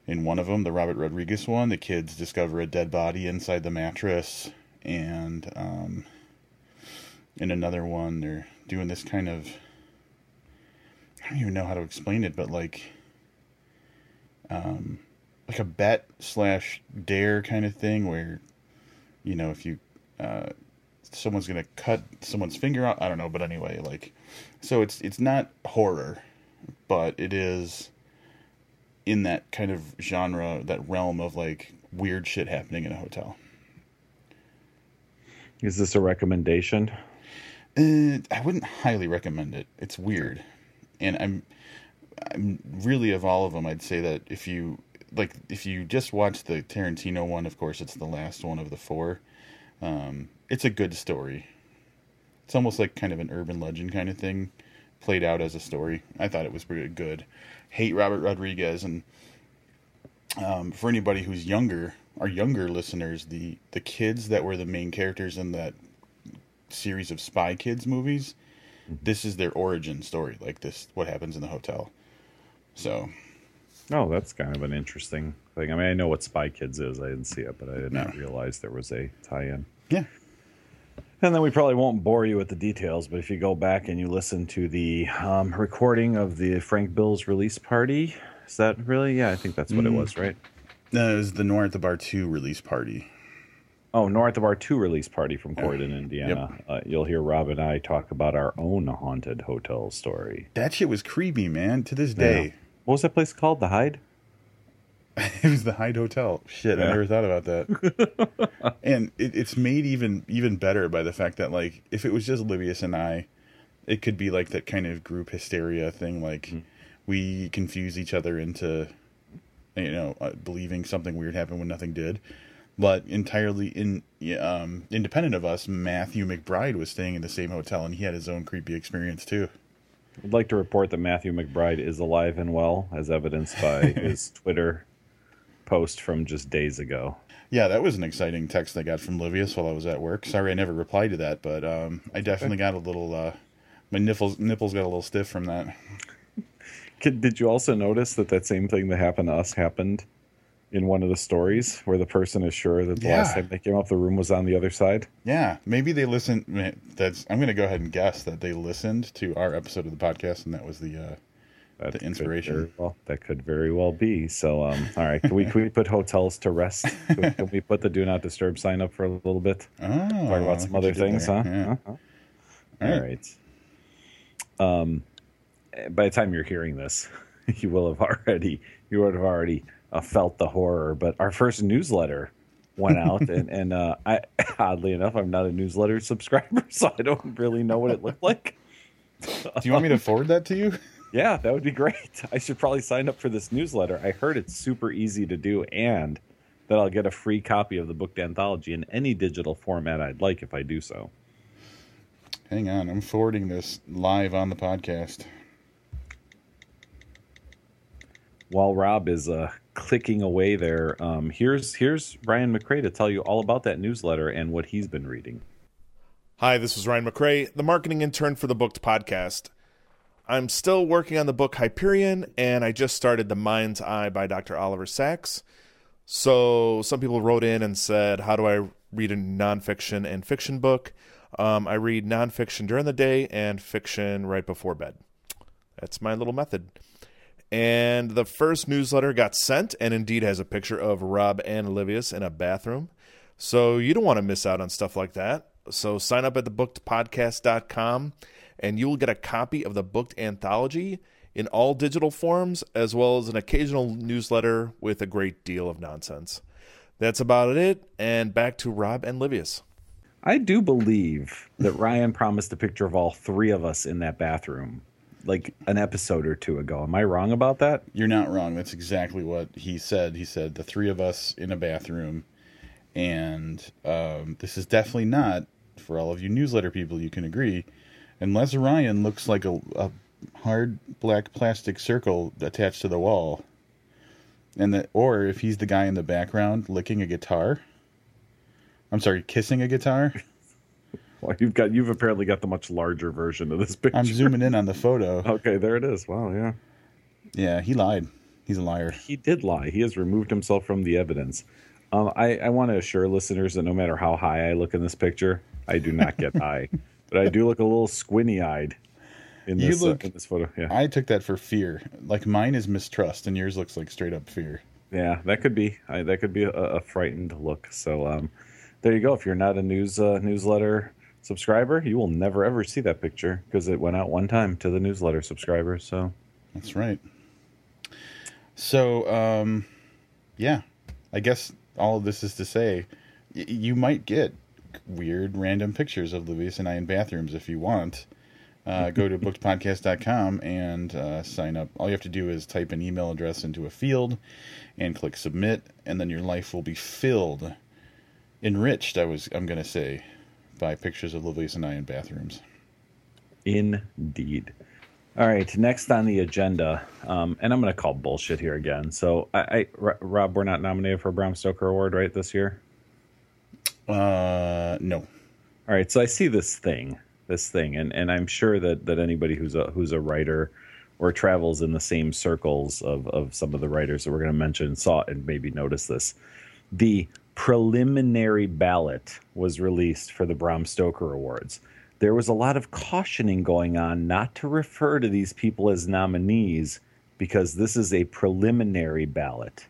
in one of them, the Robert Rodriguez one, the kids discover a dead body inside the mattress, and um, in another one, they're doing this kind of I don't even know how to explain it, but like um, like a bet slash dare kind of thing where you know if you uh, someone's gonna cut someone's finger out, I don't know, but anyway, like so it's it's not horror but it is in that kind of genre, that realm of like weird shit happening in a hotel. Is this a recommendation? Uh, I wouldn't highly recommend it. It's weird, and I'm, I'm really of all of them. I'd say that if you like, if you just watch the Tarantino one, of course, it's the last one of the four. Um, it's a good story. It's almost like kind of an urban legend kind of thing played out as a story. I thought it was pretty good. Hate Robert Rodriguez, and um, for anybody who's younger, our younger listeners, the the kids that were the main characters in that series of Spy Kids movies, this is their origin story. Like this, what happens in the hotel. So. Oh, that's kind of an interesting thing. I mean, I know what Spy Kids is. I didn't see it, but I did not realize there was a tie-in. Yeah, and then we probably won't bore you with the details, but if you go back and you listen to the um, recording of the Frank Bill's release party, is that really? Yeah, I think that's what mm. it was, right? No, it was the at the Bar 2 release party. Oh, at the Bar 2 release party from Corydon, Indiana. Yep. Uh, you'll hear Rob and I talk about our own haunted hotel story. That shit was creepy, man, to this day. Yeah. What was that place called? The Hyde? it was the Hyde Hotel. Shit, yeah. I never thought about that. and it, it's made even even better by the fact that like if it was just Livius and I, it could be like that kind of group hysteria thing. Like mm-hmm. we confuse each other into, you know, uh, believing something weird happened when nothing did. But entirely in um, independent of us, Matthew McBride was staying in the same hotel, and he had his own creepy experience too. I'd like to report that Matthew McBride is alive and well, as evidenced by his Twitter post from just days ago. Yeah, that was an exciting text I got from Livius while I was at work. Sorry I never replied to that, but um, I definitely got a little. Uh, my nipples nipples got a little stiff from that. Did you also notice that that same thing that happened to us happened in one of the stories where the person is sure that the yeah. last time they came up the room was on the other side? Yeah, maybe they listened. That's I'm going to go ahead and guess that they listened to our episode of the podcast, and that was the uh, that the inspiration. well, that could very well be. So, um, all right, can we can we put hotels to rest? Can, can, we put the do not disturb sign up for a little bit? Oh, Talk about some other things, huh? Yeah. Uh-huh. All, all right. right. Um, by the time you're hearing this, you will have already you would have already uh, felt the horror. But our first newsletter went out, and and uh, I oddly enough, I'm not a newsletter subscriber, so I don't really know what it looked like. Do you want me to forward that to you? Yeah, that would be great. I should probably sign up for this newsletter. I heard it's super easy to do and that I'll get a free copy of the book anthology in any digital format I'd like if I do so. Hang on, I'm forwarding this live on the podcast. While Rob is uh, clicking away there, um, here's here's Ryan McCray to tell you all about that newsletter and what he's been reading. Hi, this is Ryan McCray, the marketing intern for the Booked podcast. I'm still working on the book Hyperion, and I just started The Mind's Eye by Dr. Oliver Sacks. So, some people wrote in and said, How do I read a nonfiction and fiction book? Um, I read nonfiction during the day and fiction right before bed. That's my little method. And the first newsletter got sent and indeed has a picture of Rob and Livius in a bathroom. So, you don't want to miss out on stuff like that. So, sign up at thebookedpodcast.com and you will get a copy of the booked anthology in all digital forms, as well as an occasional newsletter with a great deal of nonsense. That's about it, and back to Rob and Livius. I do believe that Ryan promised a picture of all three of us in that bathroom, like an episode or two ago. Am I wrong about that? You're not wrong. That's exactly what he said. He said the three of us in a bathroom, and um, this is definitely not for all of you newsletter people. You can agree unless Ryan looks like a, a hard black plastic circle attached to the wall, and that, or if he's the guy in the background licking a guitar. I'm sorry, kissing a guitar. Well, you've got you've apparently got the much larger version of this picture. I'm zooming in on the photo. Okay, there it is. Wow, yeah. Yeah, he lied. He's a liar. He did lie. He has removed himself from the evidence. Um, I, I want to assure listeners that no matter how high I look in this picture, I do not get high but I do look a little squinty eyed in this, you look, uh, in this photo. Yeah. I took that for fear. Like mine is mistrust, and yours looks like straight up fear. Yeah, that could be. I, that could be a, a, frightened look. So um, there you go. If you're not a news uh, newsletter subscriber, you will never ever see that picture because it went out one time to the newsletter subscribers. So that's right. So um, yeah, I guess all of this is to say y- you might get weird random pictures of Livius and I in bathrooms if you want. Uh, go to bookedpodcast.com and uh, sign up. All you have to do is type an email address into a field and click submit, and then your life will be filled, enriched. I was I'm gonna say, by pictures of Livius and I in bathrooms. Indeed. All right, next on the agenda, um, and I'm going to call bullshit here again. So, I, I, Rob, we're not nominated for a Bram Stoker Award, right, this year? Uh, no. All right, so I see this thing, this thing, and, and I'm sure that, that anybody who's a who's a writer or travels in the same circles of, of some of the writers that we're going to mention saw and maybe noticed this. The preliminary ballot was released for the Bram Stoker Awards. There was a lot of cautioning going on not to refer to these people as nominees because this is a preliminary ballot.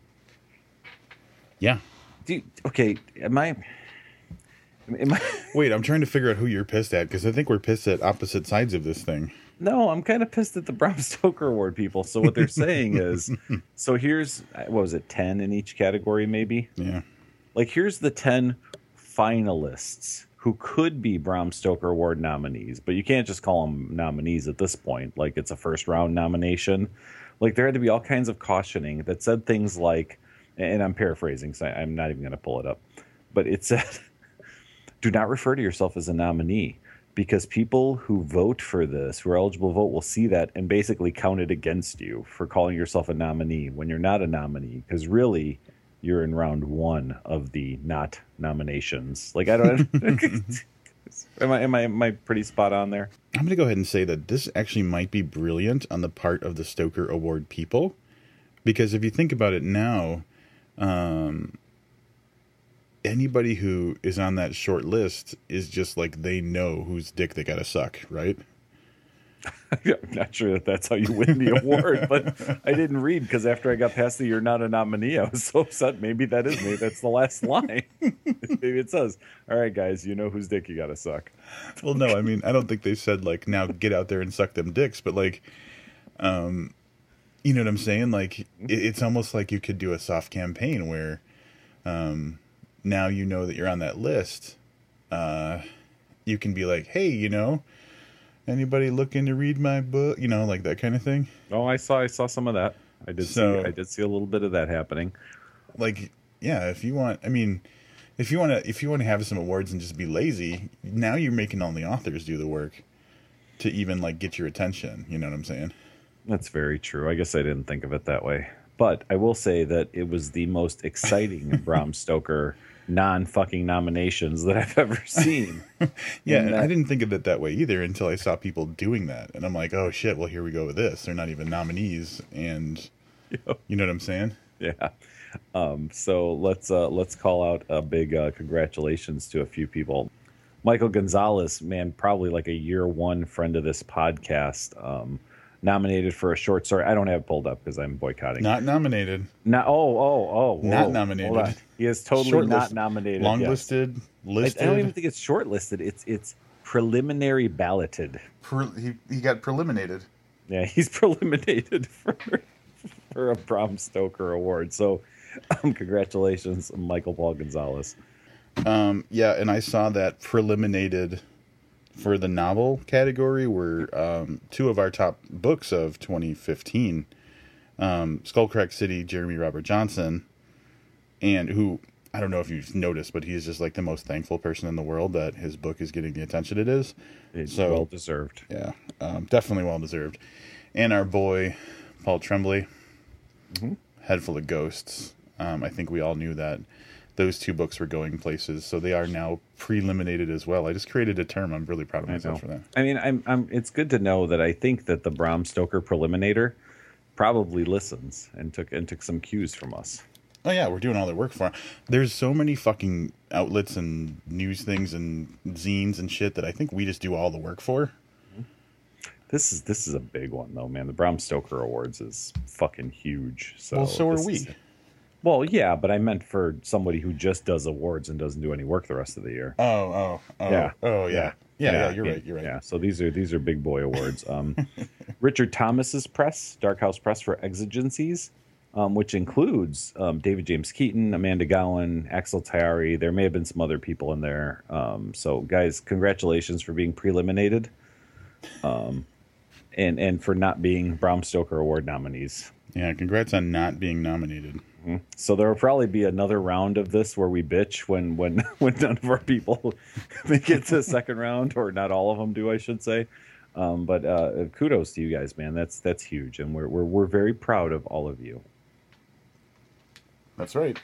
Yeah. You, okay, am I Am I... Wait, I'm trying to figure out who you're pissed at because I think we're pissed at opposite sides of this thing. No, I'm kind of pissed at the Bram Stoker Award people. So what they're saying is, so here's what was it, ten in each category, maybe? Yeah. Like here's the ten finalists who could be Bram Stoker Award nominees, but you can't just call them nominees at this point. Like it's a first round nomination. Like there had to be all kinds of cautioning that said things like, and I'm paraphrasing, so I'm not even going to pull it up, but it said do not refer to yourself as a nominee because people who vote for this, who are eligible to vote, will see that and basically count it against you for calling yourself a nominee when you're not a nominee. Because really, you're in round one of the not nominations. Like I don't. am I am I am I pretty spot on there? I'm going to go ahead and say that this actually might be brilliant on the part of the Stoker Award people, because if you think about it now, um, anybody who is on that short list is just like they know whose dick they got to suck, right? I'm not sure that that's how you win the award, but I didn't read because after I got past the "You're not a nominee," I was so upset. Maybe that is me. That's the last line. Maybe it says, "All right, guys, you know whose dick you got to suck." Well, no, I mean, I don't think they said like now get out there and suck them dicks, but like, um, you know what I'm saying? Like, it, it's almost like you could do a soft campaign where, um, now you know that you're on that list, uh, you can be like, hey, you know, anybody looking to read my book? You know, like that kind of thing. Oh, I saw I saw some of that. I did so, see I did see a little bit of that happening. Like, yeah, if you want, I mean, if you want to if you want to have some awards and just be lazy, now you're making all the authors do the work to even like get your attention. You know what I'm saying? That's very true. I guess I didn't think of it that way. But I will say that it was the most exciting Bram Stoker non fucking nominations that I've ever seen. Yeah, I didn't think of it that way either until I saw people doing that, and I'm like, oh shit, well here we go with this. They're not even nominees, and you know what I'm saying? yeah. Um, so let's uh, let's call out a big uh, congratulations to a few people. Michael Gonzalez, man, probably like a year one friend of this podcast, um, nominated for a short story. I don't have it pulled up because I'm boycotting. Not nominated, Not oh oh oh Not nominated. He is totally Short not list- nominated. long yes. listed, I. I don't even think it's shortlisted. It's it's preliminary balloted. Pre- he he got preliminated. Yeah, he's preliminated for for a Bram Stoker award. So, um, congratulations, Michael Paul Gonzalez. Um, yeah, and I saw that preliminated for the novel category were um, two of our top books of 2015 um, Skullcrack City, Jeremy Robert Johnson, and who I don't know if you've noticed, but he's just like the most thankful person in the world that his book is getting the attention it is. It's So- well deserved. Yeah, um, definitely well deserved. And our boy Paul Tremblay, Head Full of Ghosts. Um, I think we all knew that those two books were going places, so they are now preliminated as well. I just created a term. I'm really proud of myself for that. I mean, I'm, I'm. It's good to know that I think that the Bram Stoker preliminator probably listens and took and took some cues from us. Oh yeah, we're doing all the work for. 'em. There's so many fucking outlets and news things and zines and shit that I think we just do all the work for. This is this is a big one though, man. The Bram Stoker Awards is fucking huge. So well, so are we. is- well, yeah, but I meant for somebody who just does awards and doesn't do any work the rest of the year. Oh, oh, oh, Yeah. oh, yeah, yeah, yeah. you're right. You're right. Yeah, so these are these are big boy awards. Um, Richard Thomas's press, Dark House Press for Exigencies, um, which includes um, David James Keaton, Amanda Gowin, Axel Taiari. There may have been some other people in there. Um, so, guys, congratulations for being preliminated, um, and and for not being Bram Stoker Award nominees. Yeah, congrats on not being nominated. So there will probably be another round of this where we bitch when when when none of our people make it to the second round, or not all of them do, I should say. Um, but uh, kudos to you guys, man. That's that's huge, and we're we're we're very proud of all of you. That's right.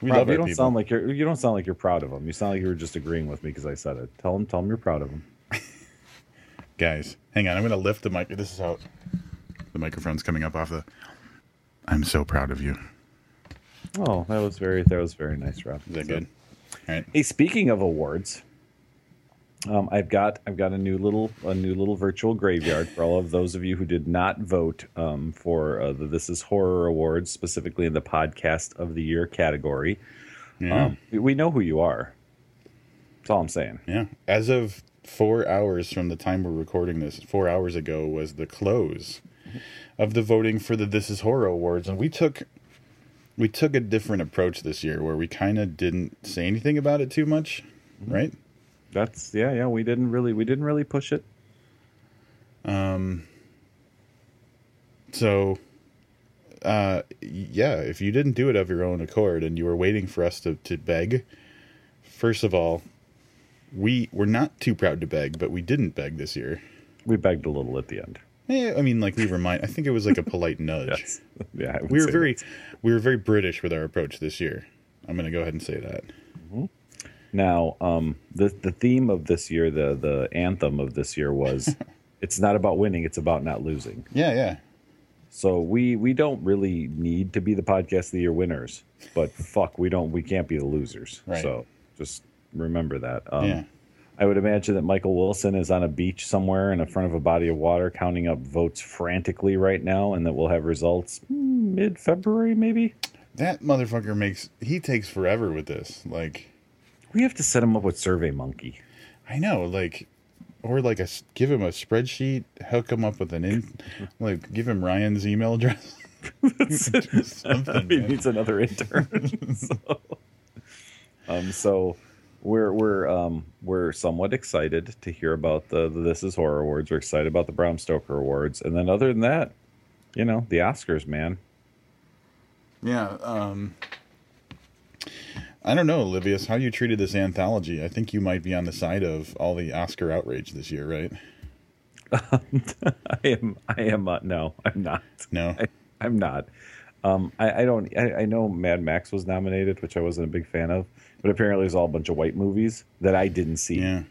We Rob, you don't people. sound like you're you don't sound like you're proud of them. You sound like you were just agreeing with me because I said it. Tell them tell them you're proud of them. Guys, hang on. I'm going to lift the mic. This is how the microphone's coming up off the. I'm so proud of you. Oh, that was very that was very nice, Rob. Is that So- good? All right. Hey, speaking of awards, um, I've got I've got a new little a new little virtual graveyard for all of those of you who did not vote um, for uh, the This Is Horror Awards, specifically in the Podcast of the Year category. Yeah. Um, we- we know who you are. That's all I'm saying. yeah. As of four hours from the time we're recording this, four hours ago was the close of the voting for the This Is Horror Awards, and we took we took a different approach this year, where we kind of didn't say anything about it too much, right? That's yeah yeah. We didn't really we didn't really push it. Um. So, uh, yeah, if you didn't do it of your own accord and you were waiting for us to, to beg, first of all, we were not too proud to beg, but we didn't beg this year. We begged a little at the end. Yeah, I mean, like we remind. I think it was like a polite nudge. Yes. Yeah. We were very, that's- we were very British with our approach this year. I'm gonna go ahead and say that. Now, um, the the theme of this year, the the anthem of this year was, "It's not about winning; it's about not losing." Yeah, yeah, So we we don't really need to be the podcast of the year winners, but fuck, we don't we can't be the losers. Right. So just remember that. Um, yeah. I would imagine that Michael Wilson is on a beach somewhere in front of a body of water, counting up votes frantically right now, and that we'll have results mid February, maybe. That motherfucker makes he takes forever with this. Like, We have to set him up with Survey Monkey. I know, like, or like a give him a spreadsheet, hook him up with an in, like give him Ryan's email address. Something, he man. needs another intern. so, um, so we're we're um, we're somewhat excited to hear about the, the This Is Horror Awards. We're excited about the Bram Stoker Awards, and then other than that, you know, the Oscars, man. Yeah. Um, I don't know, Olivius, how you treated this anthology. I think you might be on the side of all the Oscar outrage this year, right? I am. I am. Uh, no, I'm not. No. I, I'm not. Um, I, I don't. I, I know Mad Max was nominated, which I wasn't a big fan of, but apparently it's all a bunch of white movies that I didn't see. Yeah.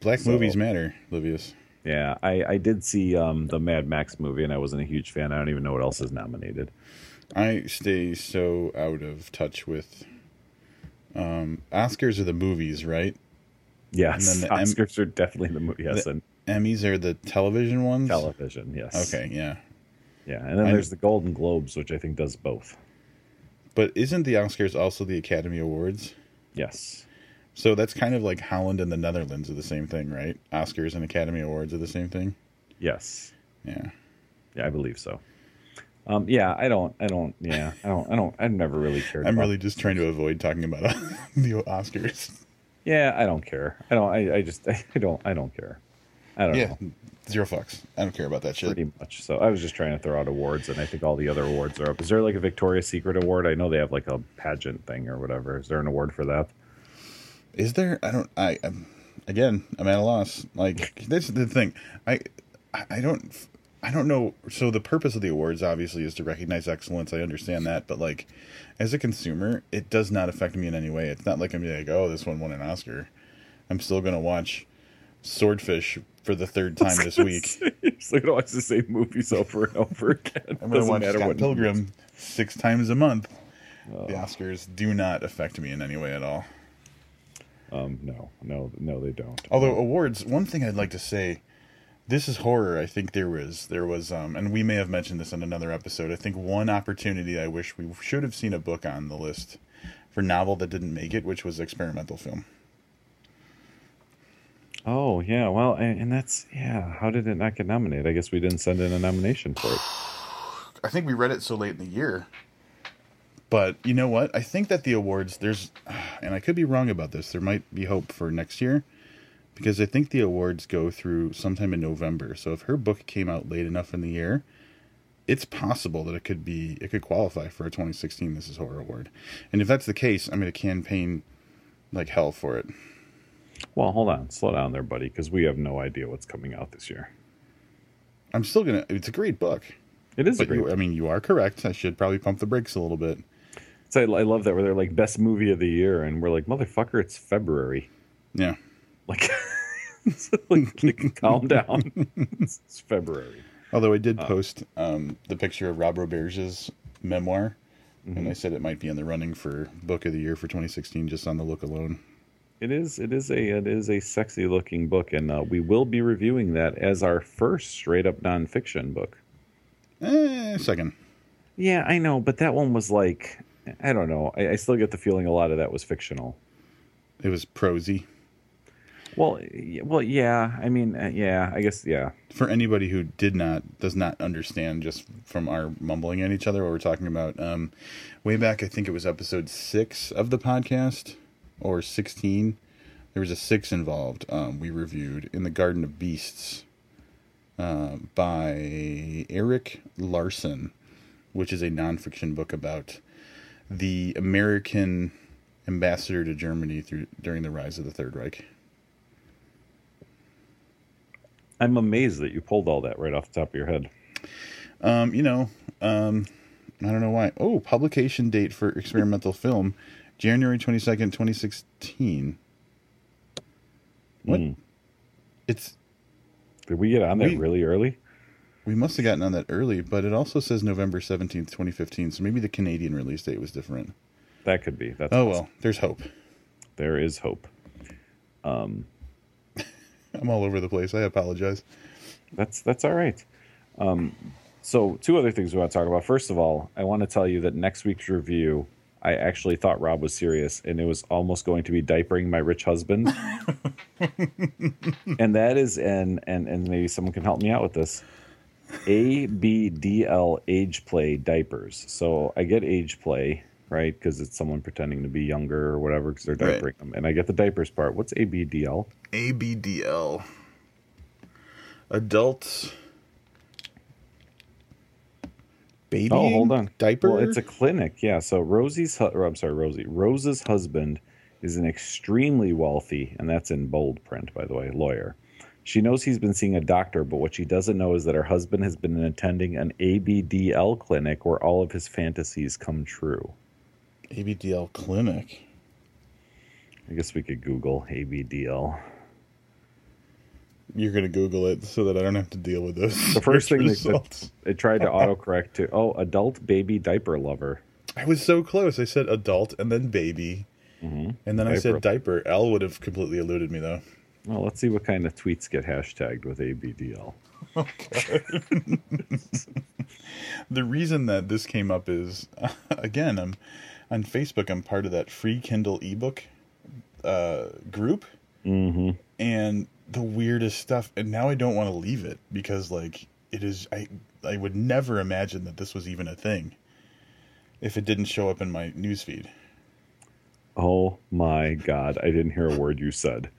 Black So- movies matter, Livius. Yeah, I, I did see um, the Mad Max movie, and I wasn't a huge fan. I don't even know what else is nominated. I stay so out of touch with um Oscars are the movies, right? Yes, And then the Oscars are definitely the movie. Yes, The- and Emmys are the television ones. television. Yes. Okay, yeah. Yeah, and then I- there's the Golden Globes, which I think does both. But isn't the Oscars also the Academy Awards? Yes. So that's kind of like Holland and the Netherlands are the same thing, right? Oscars and Academy Awards are the same thing. Yes. Yeah. Yeah, I believe so. Um, yeah, I don't. I don't. Yeah, I don't. I don't. I've never really cared. I'm really just trying to avoid talking about the Oscars. Yeah, I don't care. I don't. I, I just. I don't. I don't care. I don't Yeah, know. zero fucks. I don't care about that shit. Pretty much. So I was just trying to throw out awards, and I think all the other awards are up. Is there like a Victoria's Secret award? I know they have like a pageant thing or whatever. Is there an award for that? Is there? I don't. I I'm, again, I'm at a loss. Like this is the thing. I I don't. I don't know. So the purpose of the awards obviously is to recognize excellence. I understand that, but like, as a consumer, it does not affect me in any way. It's not like I'm like, oh, this one won an Oscar. I'm still gonna watch Swordfish for the third time this week. You're just gonna watch the same movies over and over again. I'm gonna Doesn't watch Scott what Pilgrim six times a month. Oh. The Oscars do not affect me in any way at all. Um, no, no, no, they don't. Although awards, one thing I'd like to say, this is horror. I think there was there was um, and we may have mentioned this in another episode. I think one opportunity I wish we should have seen a book on the list for novel that didn't make it, which was experimental film. Oh yeah, well, and, and that's yeah. How did it not get nominated? I guess we didn't send in a nomination for it. I think we read it so late in the year. But you know what? I think that the awards there's and I could be wrong about this. There might be hope for next year because I think the awards go through sometime in November. So if her book came out late enough in the year, it's possible that it could be it could qualify for a 2016 This Is Horror Award. And if that's the case, I'm going to campaign like hell for it. Well, hold on, slow down there, buddy, because we have no idea what's coming out this year. I'm still to it's a great book. It is a But great. you, I mean, you are correct. I should probably pump the brakes a little bit. So I, I love that where they're like best movie of the year, and we're like, motherfucker, it's February. Yeah. Like, like, like, calm down. It's, it's February. Although I did post um, the picture of Rob Roberge's memoir, Mm-hmm. and I said it might be in the running for Book of the Year for 2016 just on the look alone. It is. It is a. It is a sexy looking book, and uh, we will be reviewing that as our first straight up nonfiction book. Eh, second. Yeah, I know, but that one was like, I don't know. I, I still get the feeling a lot of that was fictional. It was prosy. Well, well, yeah. I mean, uh, yeah. I guess, yeah. For anybody who did not, does not understand just from our mumbling at each other what we're talking about, um, way back, I think it was episode six of the podcast, or 16. There was a six involved. Um, we reviewed In the Garden of Beasts uh, by Erik Larson, which is a nonfiction book about the American ambassador to Germany through during the rise of the Third Reich. I'm amazed that you pulled all that right off the top of your head. Um, you know, um, I don't know why. Oh, publication date for experimental film, January twenty second, twenty sixteen. What? Mm. It's Did we get on that We- really early? we must have gotten on that early, but it also says November seventeenth, twenty fifteen. So maybe the Canadian release date was different. That could be. That's Oh possible. well, there's hope. There is hope. Um, I'm all over the place. I apologize. That's that's all right. Um, so two other things we want to talk about. First of all, I want to tell you that next week's review, I actually thought Rob was serious, and it was almost going to be diapering my rich husband. and that is and and and maybe someone can help me out with this. ABDL age play diapers. So I get age play, right? Because it's someone pretending to be younger or whatever because they're Right. diapering them. And I get the diapers part. What's ABDL? ABDL. Adult baby. Oh, hold on. Diaper. Well, it's a clinic. Yeah. So Rosie's, hu- or I'm sorry, Rosie. Rose's husband is an extremely wealthy, and that's in bold print, by the way, lawyer. She knows he's been seeing a doctor, but what she doesn't know is that her husband has been attending an ABDL clinic where all of his fantasies come true. ABDL clinic. I guess we could Google ABDL. You're gonna Google it so that I don't have to deal with this. The first thing they, results. they tried to autocorrect to, oh, adult baby diaper lover. I was so close. I said adult and then baby, and then I said diaper. L would have completely eluded me though. Well, let's see what kind of tweets get hashtagged with ABDL. Okay. The reason that this came up is, again, I'm on Facebook. I'm part of that free Kindle ebook uh, group, Mm-hmm. and the weirdest stuff. And now I don't want to leave it because, like, it is. I I would never imagine that this was even a thing if it didn't show up in my newsfeed. Oh my God. I didn't hear a word you said.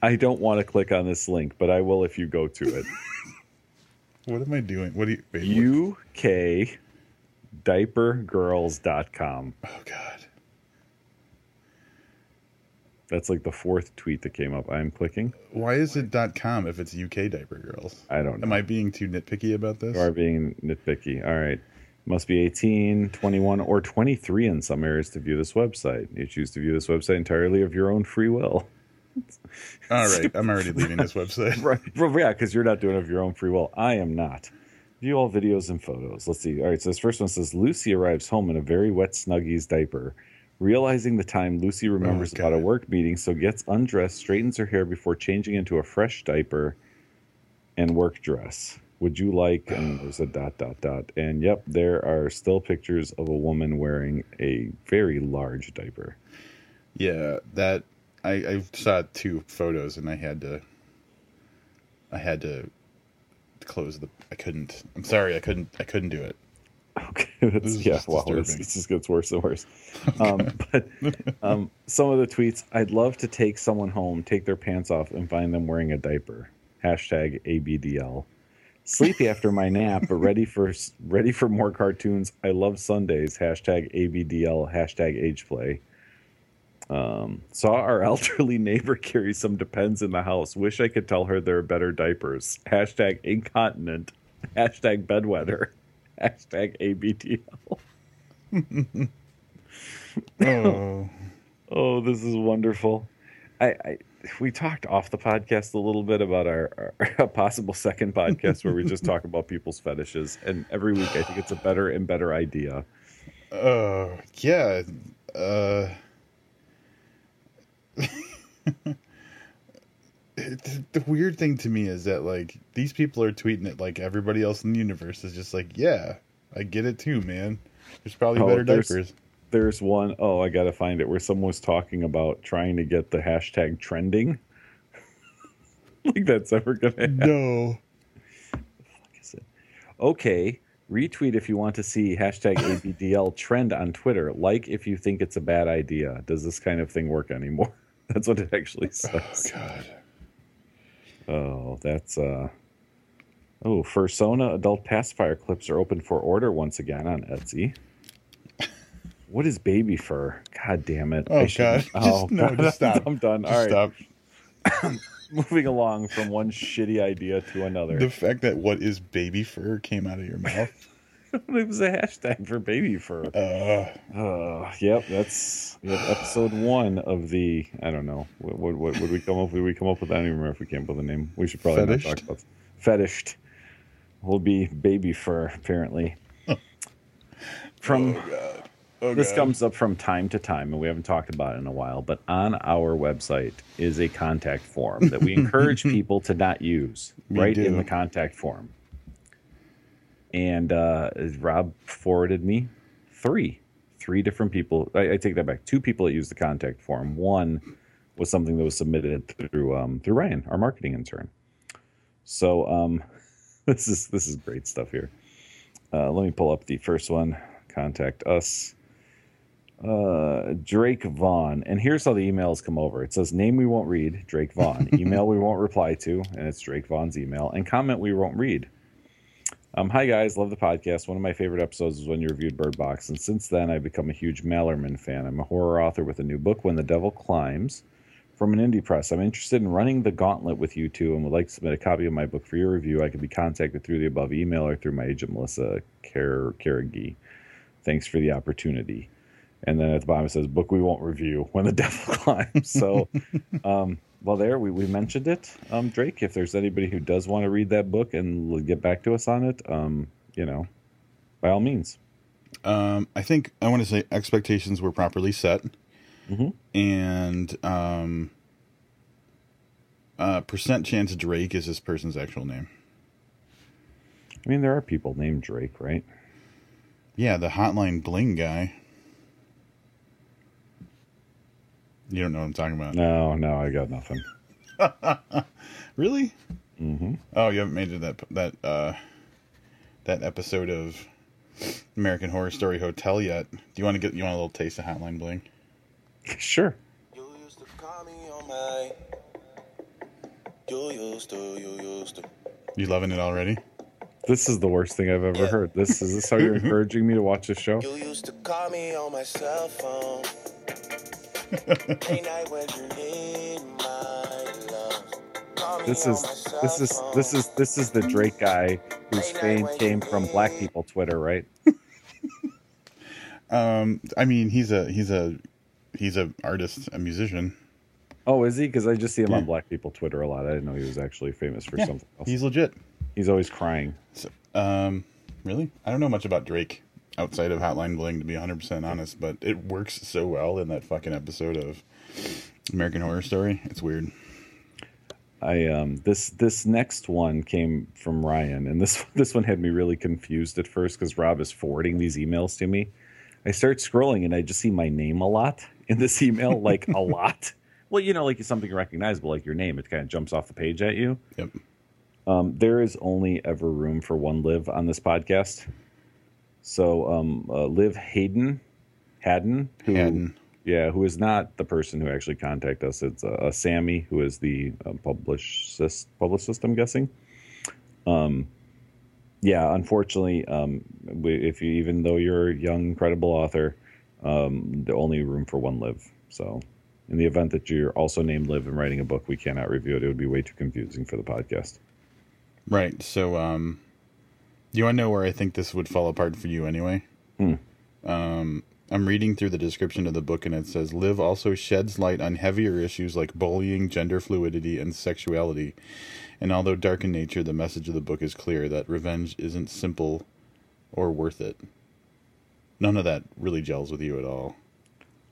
I don't want to click on this link, but I will if you go to it. What am I doing? What do you? Wait, what- UKdiapergirls.com. oh God. That's like the fourth tweet that came up. I'm clicking. Why is it .com if it's UK diaper girls? I don't know. Am I being too nitpicky about this? You are being nitpicky. All right. Must be 18, 21, or 23 in some areas to view this website. You choose to view this website entirely of your own free will. All right, I'm already leaving this website. Right. Well, yeah, because you're not doing it of your own free will. I am not. View all videos and photos. Let's see. All right. So this first one says Lucy arrives home in a very wet Snuggies diaper. Realizing the time, Lucy remembers Oh, about a work meeting, so gets undressed, straightens her hair before changing into a fresh diaper and work dress. Would you like? And there's a dot, dot, dot. And yep, there are still pictures of a woman wearing a very large diaper. Yeah, that I, I saw two photos and I had to I had to close the I couldn't. I'm sorry, I couldn't I couldn't do it. Okay, yeah, wow, this, this just gets worse and worse. Um, but um, some of the tweets, I'd love to take someone home, take their pants off, and find them wearing a diaper. Hashtag ABDL. Sleepy after my nap, but ready for ready for more cartoons. I love Sundays. Hashtag ABDL. Hashtag age play. Um, saw our elderly neighbor carry some Depends in the house. Wish I could tell her there are better diapers. Hashtag incontinent. Hashtag bedwetter. Hashtag ABDL. Oh, Oh, this is wonderful. I, I we talked off the podcast a little bit about our, our possible second podcast where we just talk about people's fetishes, and every week I think it's a better and better idea. uh, yeah. Uh, the weird thing to me is that like these people are tweeting it like everybody else in the universe is just like, yeah, I get it too, man. There's probably Oh, better there's- diapers. There's one oh I gotta find it where someone was talking about trying to get the hashtag trending. like that's ever gonna happen. No. Okay, retweet if you want to see hashtag ABDL trend on Twitter. Like if you think it's a bad idea. Does this kind of thing work anymore? That's what it actually says. Oh says. God. Oh, that's uh Oh, Fursona adult pacifier clips are open for order once again on Etsy. What is baby fur? God damn it. Oh, I should- God. Just- no, just stop. I'm done. Just All right. stop. Moving along from one shitty idea to another. The fact that what is baby fur came out of your mouth. it was a hashtag for baby fur. Uh, Uh, yep, that's yep, episode one of the. I don't know. What, what, what would we come up with? We come up with? I don't even remember if we came up with a name. We should probably not talk about fetished. Will be baby fur apparently. From oh this God. comes up from time to time, and we haven't talked about it in a while. But on our website is a contact form that we encourage people to not use. We right in the contact form. And uh, Rob forwarded me three, three different people. I, I take that back. Two people that used the contact form. One was something that was submitted through um, through Ryan, our marketing intern. So um, this is this is great stuff here. Uh, let me pull up the first one. Contact us. Uh, Drake Vaughn. And here's how the emails come over. It says name we won't read, Drake Vaughn. Email we won't reply to, and it's Drake Vaughn's email. And comment we won't read. Um, hi guys, love the podcast. One of my favorite episodes was when you reviewed Bird Box, and since then I've become a huge Malerman fan. I'm a horror author with a new book, When the Devil Climbs, from an indie press. I'm interested in running the gauntlet with you two and would like to submit a copy of my book for your review. I can be contacted through the above email or through my agent Melissa Carrigy. Thanks for the opportunity. And then at the bottom it says, "Book we won't review when the devil climbs." So, um, well, there we, we mentioned it, um, Drake. If there's anybody who does want to read that book and get back to us on it, um, you know, by all means. Um, I think I want to say expectations were properly set, mm-hmm. and um, uh, percent chance Drake is this person's actual name. I mean, there are people named Drake, right? Yeah, the Hotline Bling guy. You don't know what I'm talking about. No, no, I got nothing. really? Mm-hmm. Oh, you haven't made it that that uh, that episode of American Horror Story Hotel yet. Do you want to get you want a little taste of Hotline Bling? Sure. You used to call me on my. You used to, you used to. You loving it already? This is the worst thing I've ever Yeah. heard. This is this how you're encouraging me to watch this show? You used to call me on my cell phone. This on is my cell this is phone. this is this is the Drake guy whose fame came from black people Twitter, right? Um, I mean, he's a he's a he's a artist, a musician. Oh, is he? Because I just see him Yeah. on black people Twitter a lot. I didn't know he was actually famous for Yeah, something else. he's legit. He's always crying. So, um, really, I don't know much about Drake outside of Hotline Bling, to be 100 percent honest. But it works so well in that fucking episode of American Horror Story. It's weird. I um this this next one came from Ryan, and this this one had me really confused at first because Rob is forwarding these emails to me. I start scrolling and I just see my name a lot in this email, like a lot. Well, you know, like something recognizable, like your name. It kind of jumps off the page at you. Yep. Um, there is only ever room for one Liv on this podcast. So, um, uh, Liv Hayden, Haddon, who, Haddon. yeah, who is not the person who actually contacted us. It's uh, uh, Sammy, who is the uh, publicist, publicist, I'm guessing. Um, yeah, unfortunately, um, if you, even though you're a young, credible author, um, the only room for one Liv. So, in the event that you're also named Liv and writing a book, we cannot review it. It would be way too confusing for the podcast. Right. So, um, you want to know where I think this would fall apart for you anyway? Hmm. Um, I'm reading through the description of the book, and it says Live also sheds light on heavier issues like bullying, gender fluidity, and sexuality. And although dark in nature, the message of the book is clear that revenge isn't simple or worth it. None of that really gels with you at all.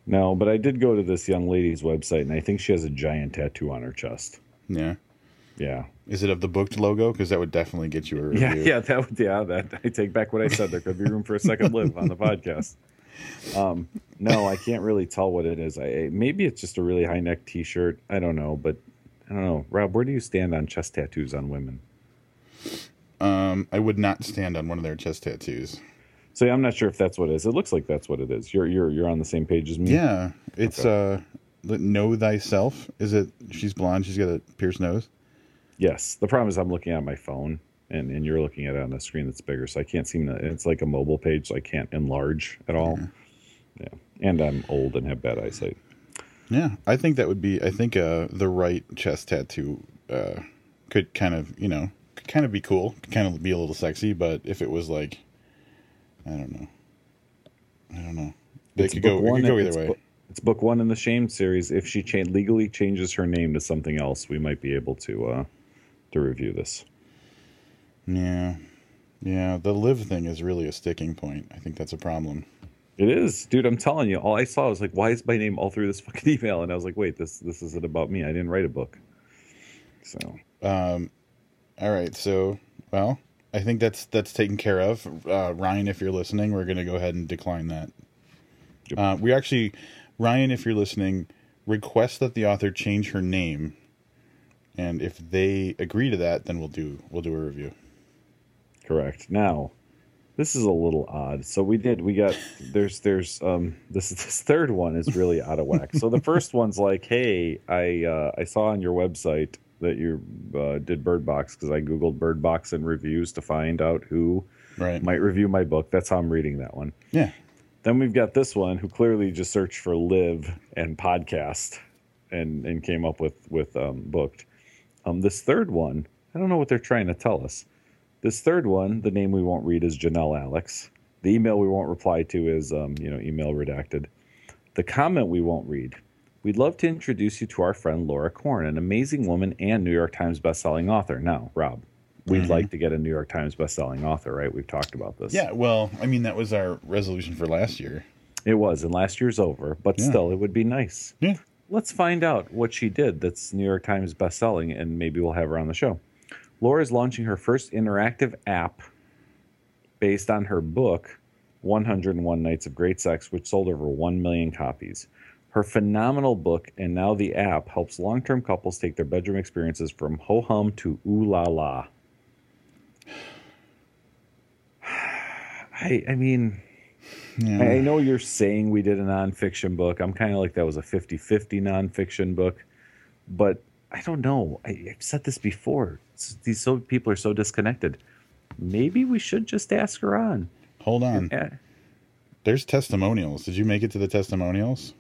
No, but I did go to this young lady's website, and I think she has a giant tattoo on her chest. Yeah. Yeah, Is it of the booked logo? Because that would definitely get you a review. yeah, yeah. That would, yeah. That I take back what I said. There could be room for a second Liv on the podcast. Um, no, I can't really tell what it is. I maybe it's just a really high neck T-shirt. I don't know, but I don't know. Rob, where do you stand on chest tattoos on women? Um, I would not stand on one of their chest tattoos. So I'm not sure if that's what it is. It looks like that's what it is. You're you're you're on the same page as me. Yeah, it's uh, know thyself. Is it? She's blonde. She's got a pierced nose. Yes. The problem is I'm looking at my phone and, and you're looking at it on a screen that's bigger, so I can't seem to it's like a mobile page, so I can't enlarge at all. Yeah. And I'm old and have bad eyesight. Yeah, I think that would be. I think uh, the right chest tattoo uh, could kind of, you know, could kind of be cool. Could kind of be a little sexy. But if it was like, I don't know, I don't know. It It's could go. It one could go either it's way. book- It's book one in the Shame series. If she cha- legally changes her name to something else, we might be able to uh, to review this. Yeah, yeah. The Liv thing is really a sticking point. I think that's a problem. It is, dude. I'm telling you. All I saw was like, "Why is my name all through this fucking email?" And I was like, "Wait, this this isn't about me. I didn't write a book." So Um, all right. So, well, I think that's that's taken care of. Uh, Ryan, if you're listening, we're going to go ahead and decline that. Yep. Uh, we actually, Ryan, if you're listening, request that the author change her name, and if they agree to that, then we'll do we'll do a review. Correct. Now, this is a little odd. So we did. We got there's there's um this this third one is really out of whack. So the first one's like, hey, I uh, I saw on your website that you uh, did Bird Box because I googled Bird Box and reviews to find out who Right. might review my book. That's how I'm reading that one. yeah. Then we've got this one who clearly just searched for live and podcast and and came up with with um, booked. Um, this third one, I don't know what they're trying to tell us. This third one, the name we won't read is Janelle Alex. The email we won't reply to is um, you know email redacted. The comment we won't read. We'd love to introduce you to our friend Laura Corn, an amazing woman and New York Times bestselling author. Now, Rob, we'd like to get a New York Times bestselling author, right? We've talked about this. Yeah. Well, I mean, that was our resolution for last year. It was, and last year's over, but Yeah. still, it would be nice. Yeah. Let's find out what she did that's New York Times bestselling, and maybe we'll have her on the show. Laura is launching her first interactive app based on her book, 101 Nights of Great Sex, which sold over 1 million copies. Her phenomenal book and now the app helps long term couples take their bedroom experiences from ho hum to ooh la la. I, I mean, Yeah. I know you're saying we did a nonfiction book. I'm kind of like that was a 50 50 nonfiction book, but I don't know. I, I've said this before. It's- these so people are so disconnected. Maybe we should just ask her on. Hold on. There's testimonials. Did you make it to the testimonials?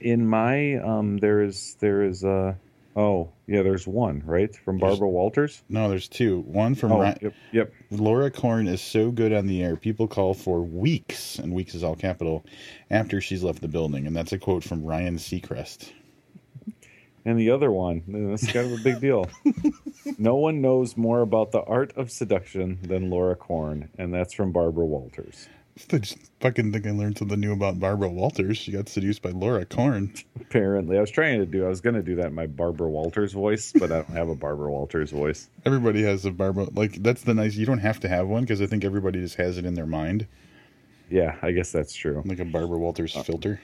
In my um, there is there is uh oh yeah, there's one right from Barbara Walters. No, there's two. One from Oh Ry- yep yep. Laura Corn is so good on the air. People call for weeks, and weeks is all capital, after she's left the building. And that's a quote from Ryan Seacrest. And the other one, this is kind of a big deal. no one knows more about the art of seduction than Laura Corn, and that's from Barbara Walters. I just fucking think I learned something new about Barbara Walters. She got seduced by Laura Corn. Apparently, I was trying to do. I was going to do that in my Barbara Walters voice, but I don't have a Barbara Walters voice. Everybody has a Barbara. Like, that's the nice. You don't have to have one because I think everybody just has it in their mind. Yeah, I guess that's true. Like a Barbara Walters Uh, filter.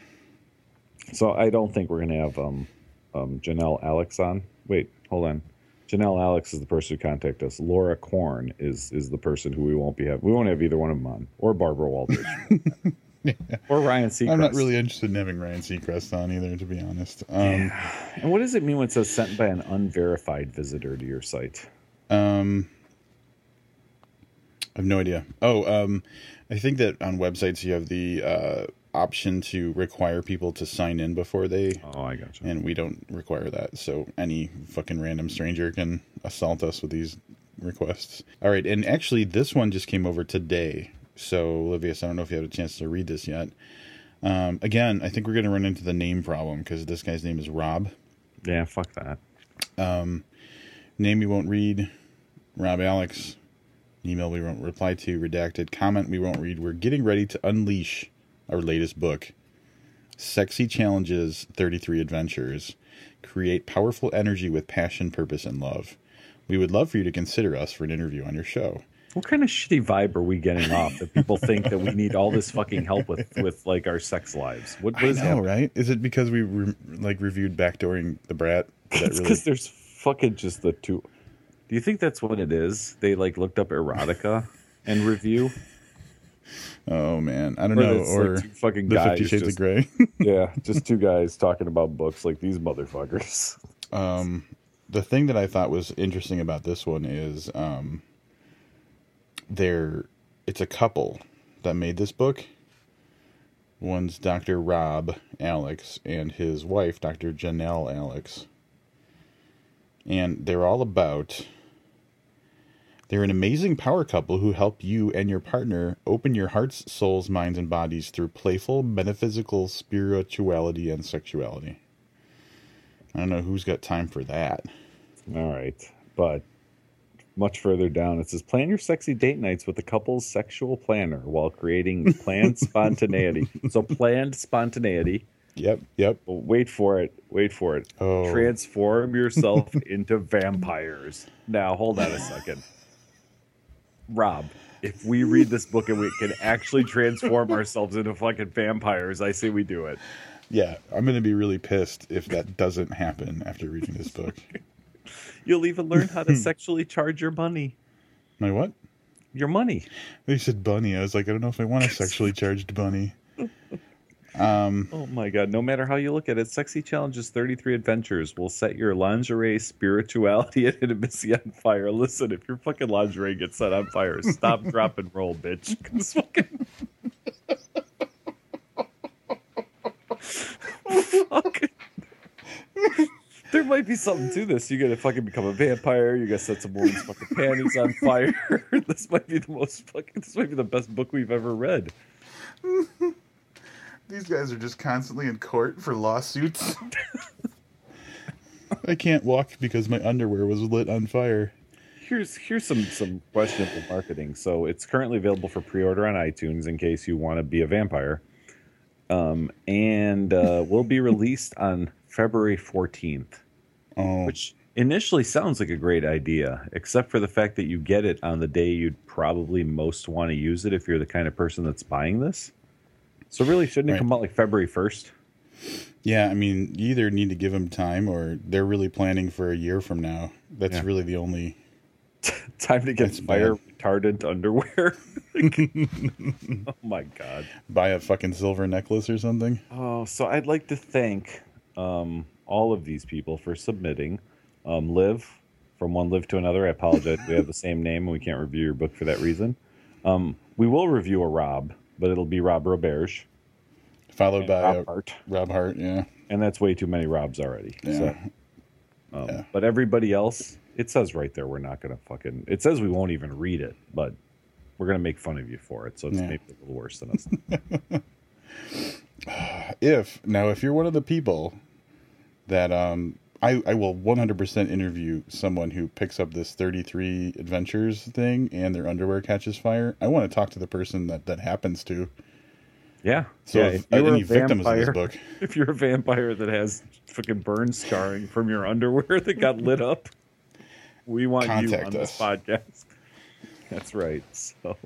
So I don't think we're going to have um, um, Janelle Alex on. Wait, hold on. Janelle Alex is the person who contacted us. Laura Corn is is the person who we won't be have. We won't have either one of them on, or Barbara Walters, or Ryan Seacrest. I'm not really interested in having Ryan Seacrest on either, to be honest. Um, And what does it mean when it says sent by an unverified visitor to your site? Um, I have no idea. Oh, um, I think that on websites you have the uh, option to require people to sign in before they, Oh, I got you. and we don't require that. So any fucking random stranger can assault us with these requests. All right, and actually, this one just came over today. So, Olivius, I don't know if you had a chance to read this yet. Um, again, I think we're going to run into the name problem because this guy's name is Rob. Yeah, fuck that. Name we won't read. Rob Alex. Email we won't reply to. Redacted. Comment we won't read. We're getting ready to unleash our latest book Sexy Challenges 33 Adventures. Create powerful energy with passion, purpose, and love. We would love for you to consider us for an interview on your show. What kind of shitty vibe are we getting off that people think that we need all this fucking help with with like our sex lives? What, what I know, happening? right? Is it because we re- like reviewed backdooring the brat? Is It's really- because there's fucking just the two. Do you think that's what it is? They like looked up erotica and review. Oh man, I don't Or know. Or like, fucking the guys Fifty Shades just- of Grey. yeah, just two guys talking about books like these motherfuckers. um, the thing that I thought was interesting about this one is um, they're it's a couple that made this book. One's Dr. Rob Alex and his wife, Dr. Janelle Alex. And they're all about they're an amazing power couple who help you and your partner open your hearts, souls, minds, and bodies through playful, metaphysical spirituality and sexuality. I don't know who's got time for that. All right, but much further down it says plan your sexy date nights with the couple's sexual planner while creating planned spontaneity. So planned spontaneity. Yep, yep. Wait for it. Wait for it. Oh. Transform yourself into vampires. Now, hold on a second. Rob, if we read this book and we can actually transform ourselves into fucking vampires, I say we do it. Yeah, I'm going to be really pissed if that doesn't happen after reading this book. You'll even learn how to sexually charge your money. My what? Your money. They said bunny. I was like, I don't know if I want a sexually charged bunny. Um, Oh my god, no matter how you look at it, Sexy Challenges 33 Adventures will set your lingerie, spirituality, and intimacy on fire. Listen, if your fucking lingerie gets set on fire, stop, drop, and roll, bitch. 'Cause fucking... Fuck. There might be something to this. You gotta fucking become a vampire. You gotta set some woman's fucking panties on fire. this might be the most fucking. This might be the best book we've ever read. These guys are just constantly in court for lawsuits. I can't walk because my underwear was lit on fire. Here's here's some some questionable marketing. So it's currently available for pre-order on iTunes in case you want to be a vampire, um, and uh, will be released on February 14th, Oh, which initially sounds like a great idea, except for the fact that you get it on the day you'd probably most want to use it if you're the kind of person that's buying this. So really, shouldn't it Right. come out like February 1st? yeah. I mean, you either need to give them time, or they're really planning for a year from now. That's Yeah. really the only. Time to get fire retardant underwear. oh my god. Buy a fucking silver necklace or something. Oh, so I'd like to thank um, all of these people for submitting. Um, Liv, from one Liv to another. I apologize. we have the same name and we can't review your book for that reason. Um, we will review a Rob, but it'll be Rob Roberge. Followed by Rob Hart, Rob Hart. Yeah. and that's way too many Robs already. Yeah. So, um, Yeah. But everybody else, it says right there, we're not going to fucking. It says we won't even read it, but we're going to make fun of you for it. So it's Yeah. maybe a little worse than us. if now if you're one of the people that um I, I will 100% interview someone who picks up this 33 adventures thing and their underwear catches fire. I want to talk to the person that that happens to. yeah. So yeah, if, you were any a victims of this book, if you're a vampire that has fucking burn scarring from your underwear that got lit up, we want you Contact on this podcast. That's right. So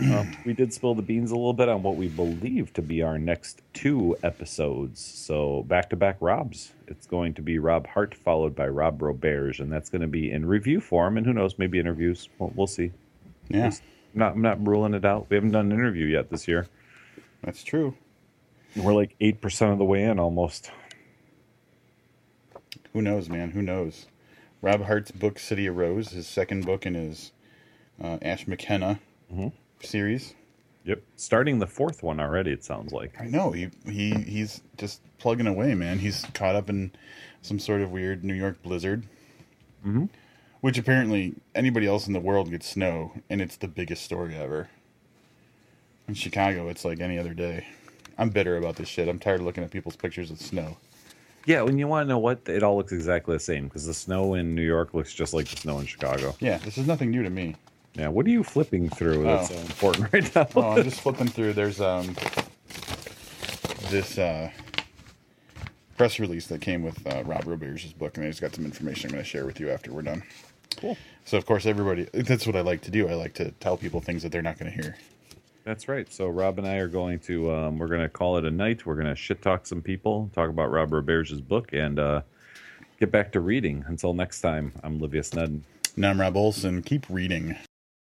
um, we did spill the beans a little bit on what we believe to be our next two episodes. So back to back Robs. It's going to be Rob Hart followed by Rob Roberge, and that's going to be in review form. And who knows, maybe interviews. We'll, we'll see. yeah, I'm not, I'm not ruling it out. We haven't done an interview yet this year. that's true. We're like eight percent of the way in almost. Who knows, man? Who knows? Rob Hart's book City of Rose, his second book in his uh, Ash McKenna Mhm. Series. Yep. Starting the fourth one already, it sounds like. I know he he he's just plugging away, man. He's caught up in some sort of weird New York blizzard, Mm-hmm. which apparently anybody else in the world gets snow, and it's the biggest story ever. In Chicago, it's like any other day. I'm bitter about this shit. I'm tired of looking at people's pictures of snow. Yeah, when you want to know what, it all looks exactly the same because the snow in New York looks just like the snow in Chicago. Yeah, this is nothing new to me. Yeah, what are you flipping through that's Oh. so important right now? Oh, I'm just flipping through. There's um this uh press release that came with uh, Rob Roberge's book, and I just got some information I'm going to share with you after we're done. Cool. So, of course, everybody, that's what I like to do. I like to tell people things that they're not going to hear. That's right. So Rob and I are going to, um, we're going to call it a night. We're going to shit talk some people, talk about Rob Roberge's book, and uh, get back to reading. Until next time, I'm Livius Nedin. Now I'm Rob Wohlsen. Keep reading.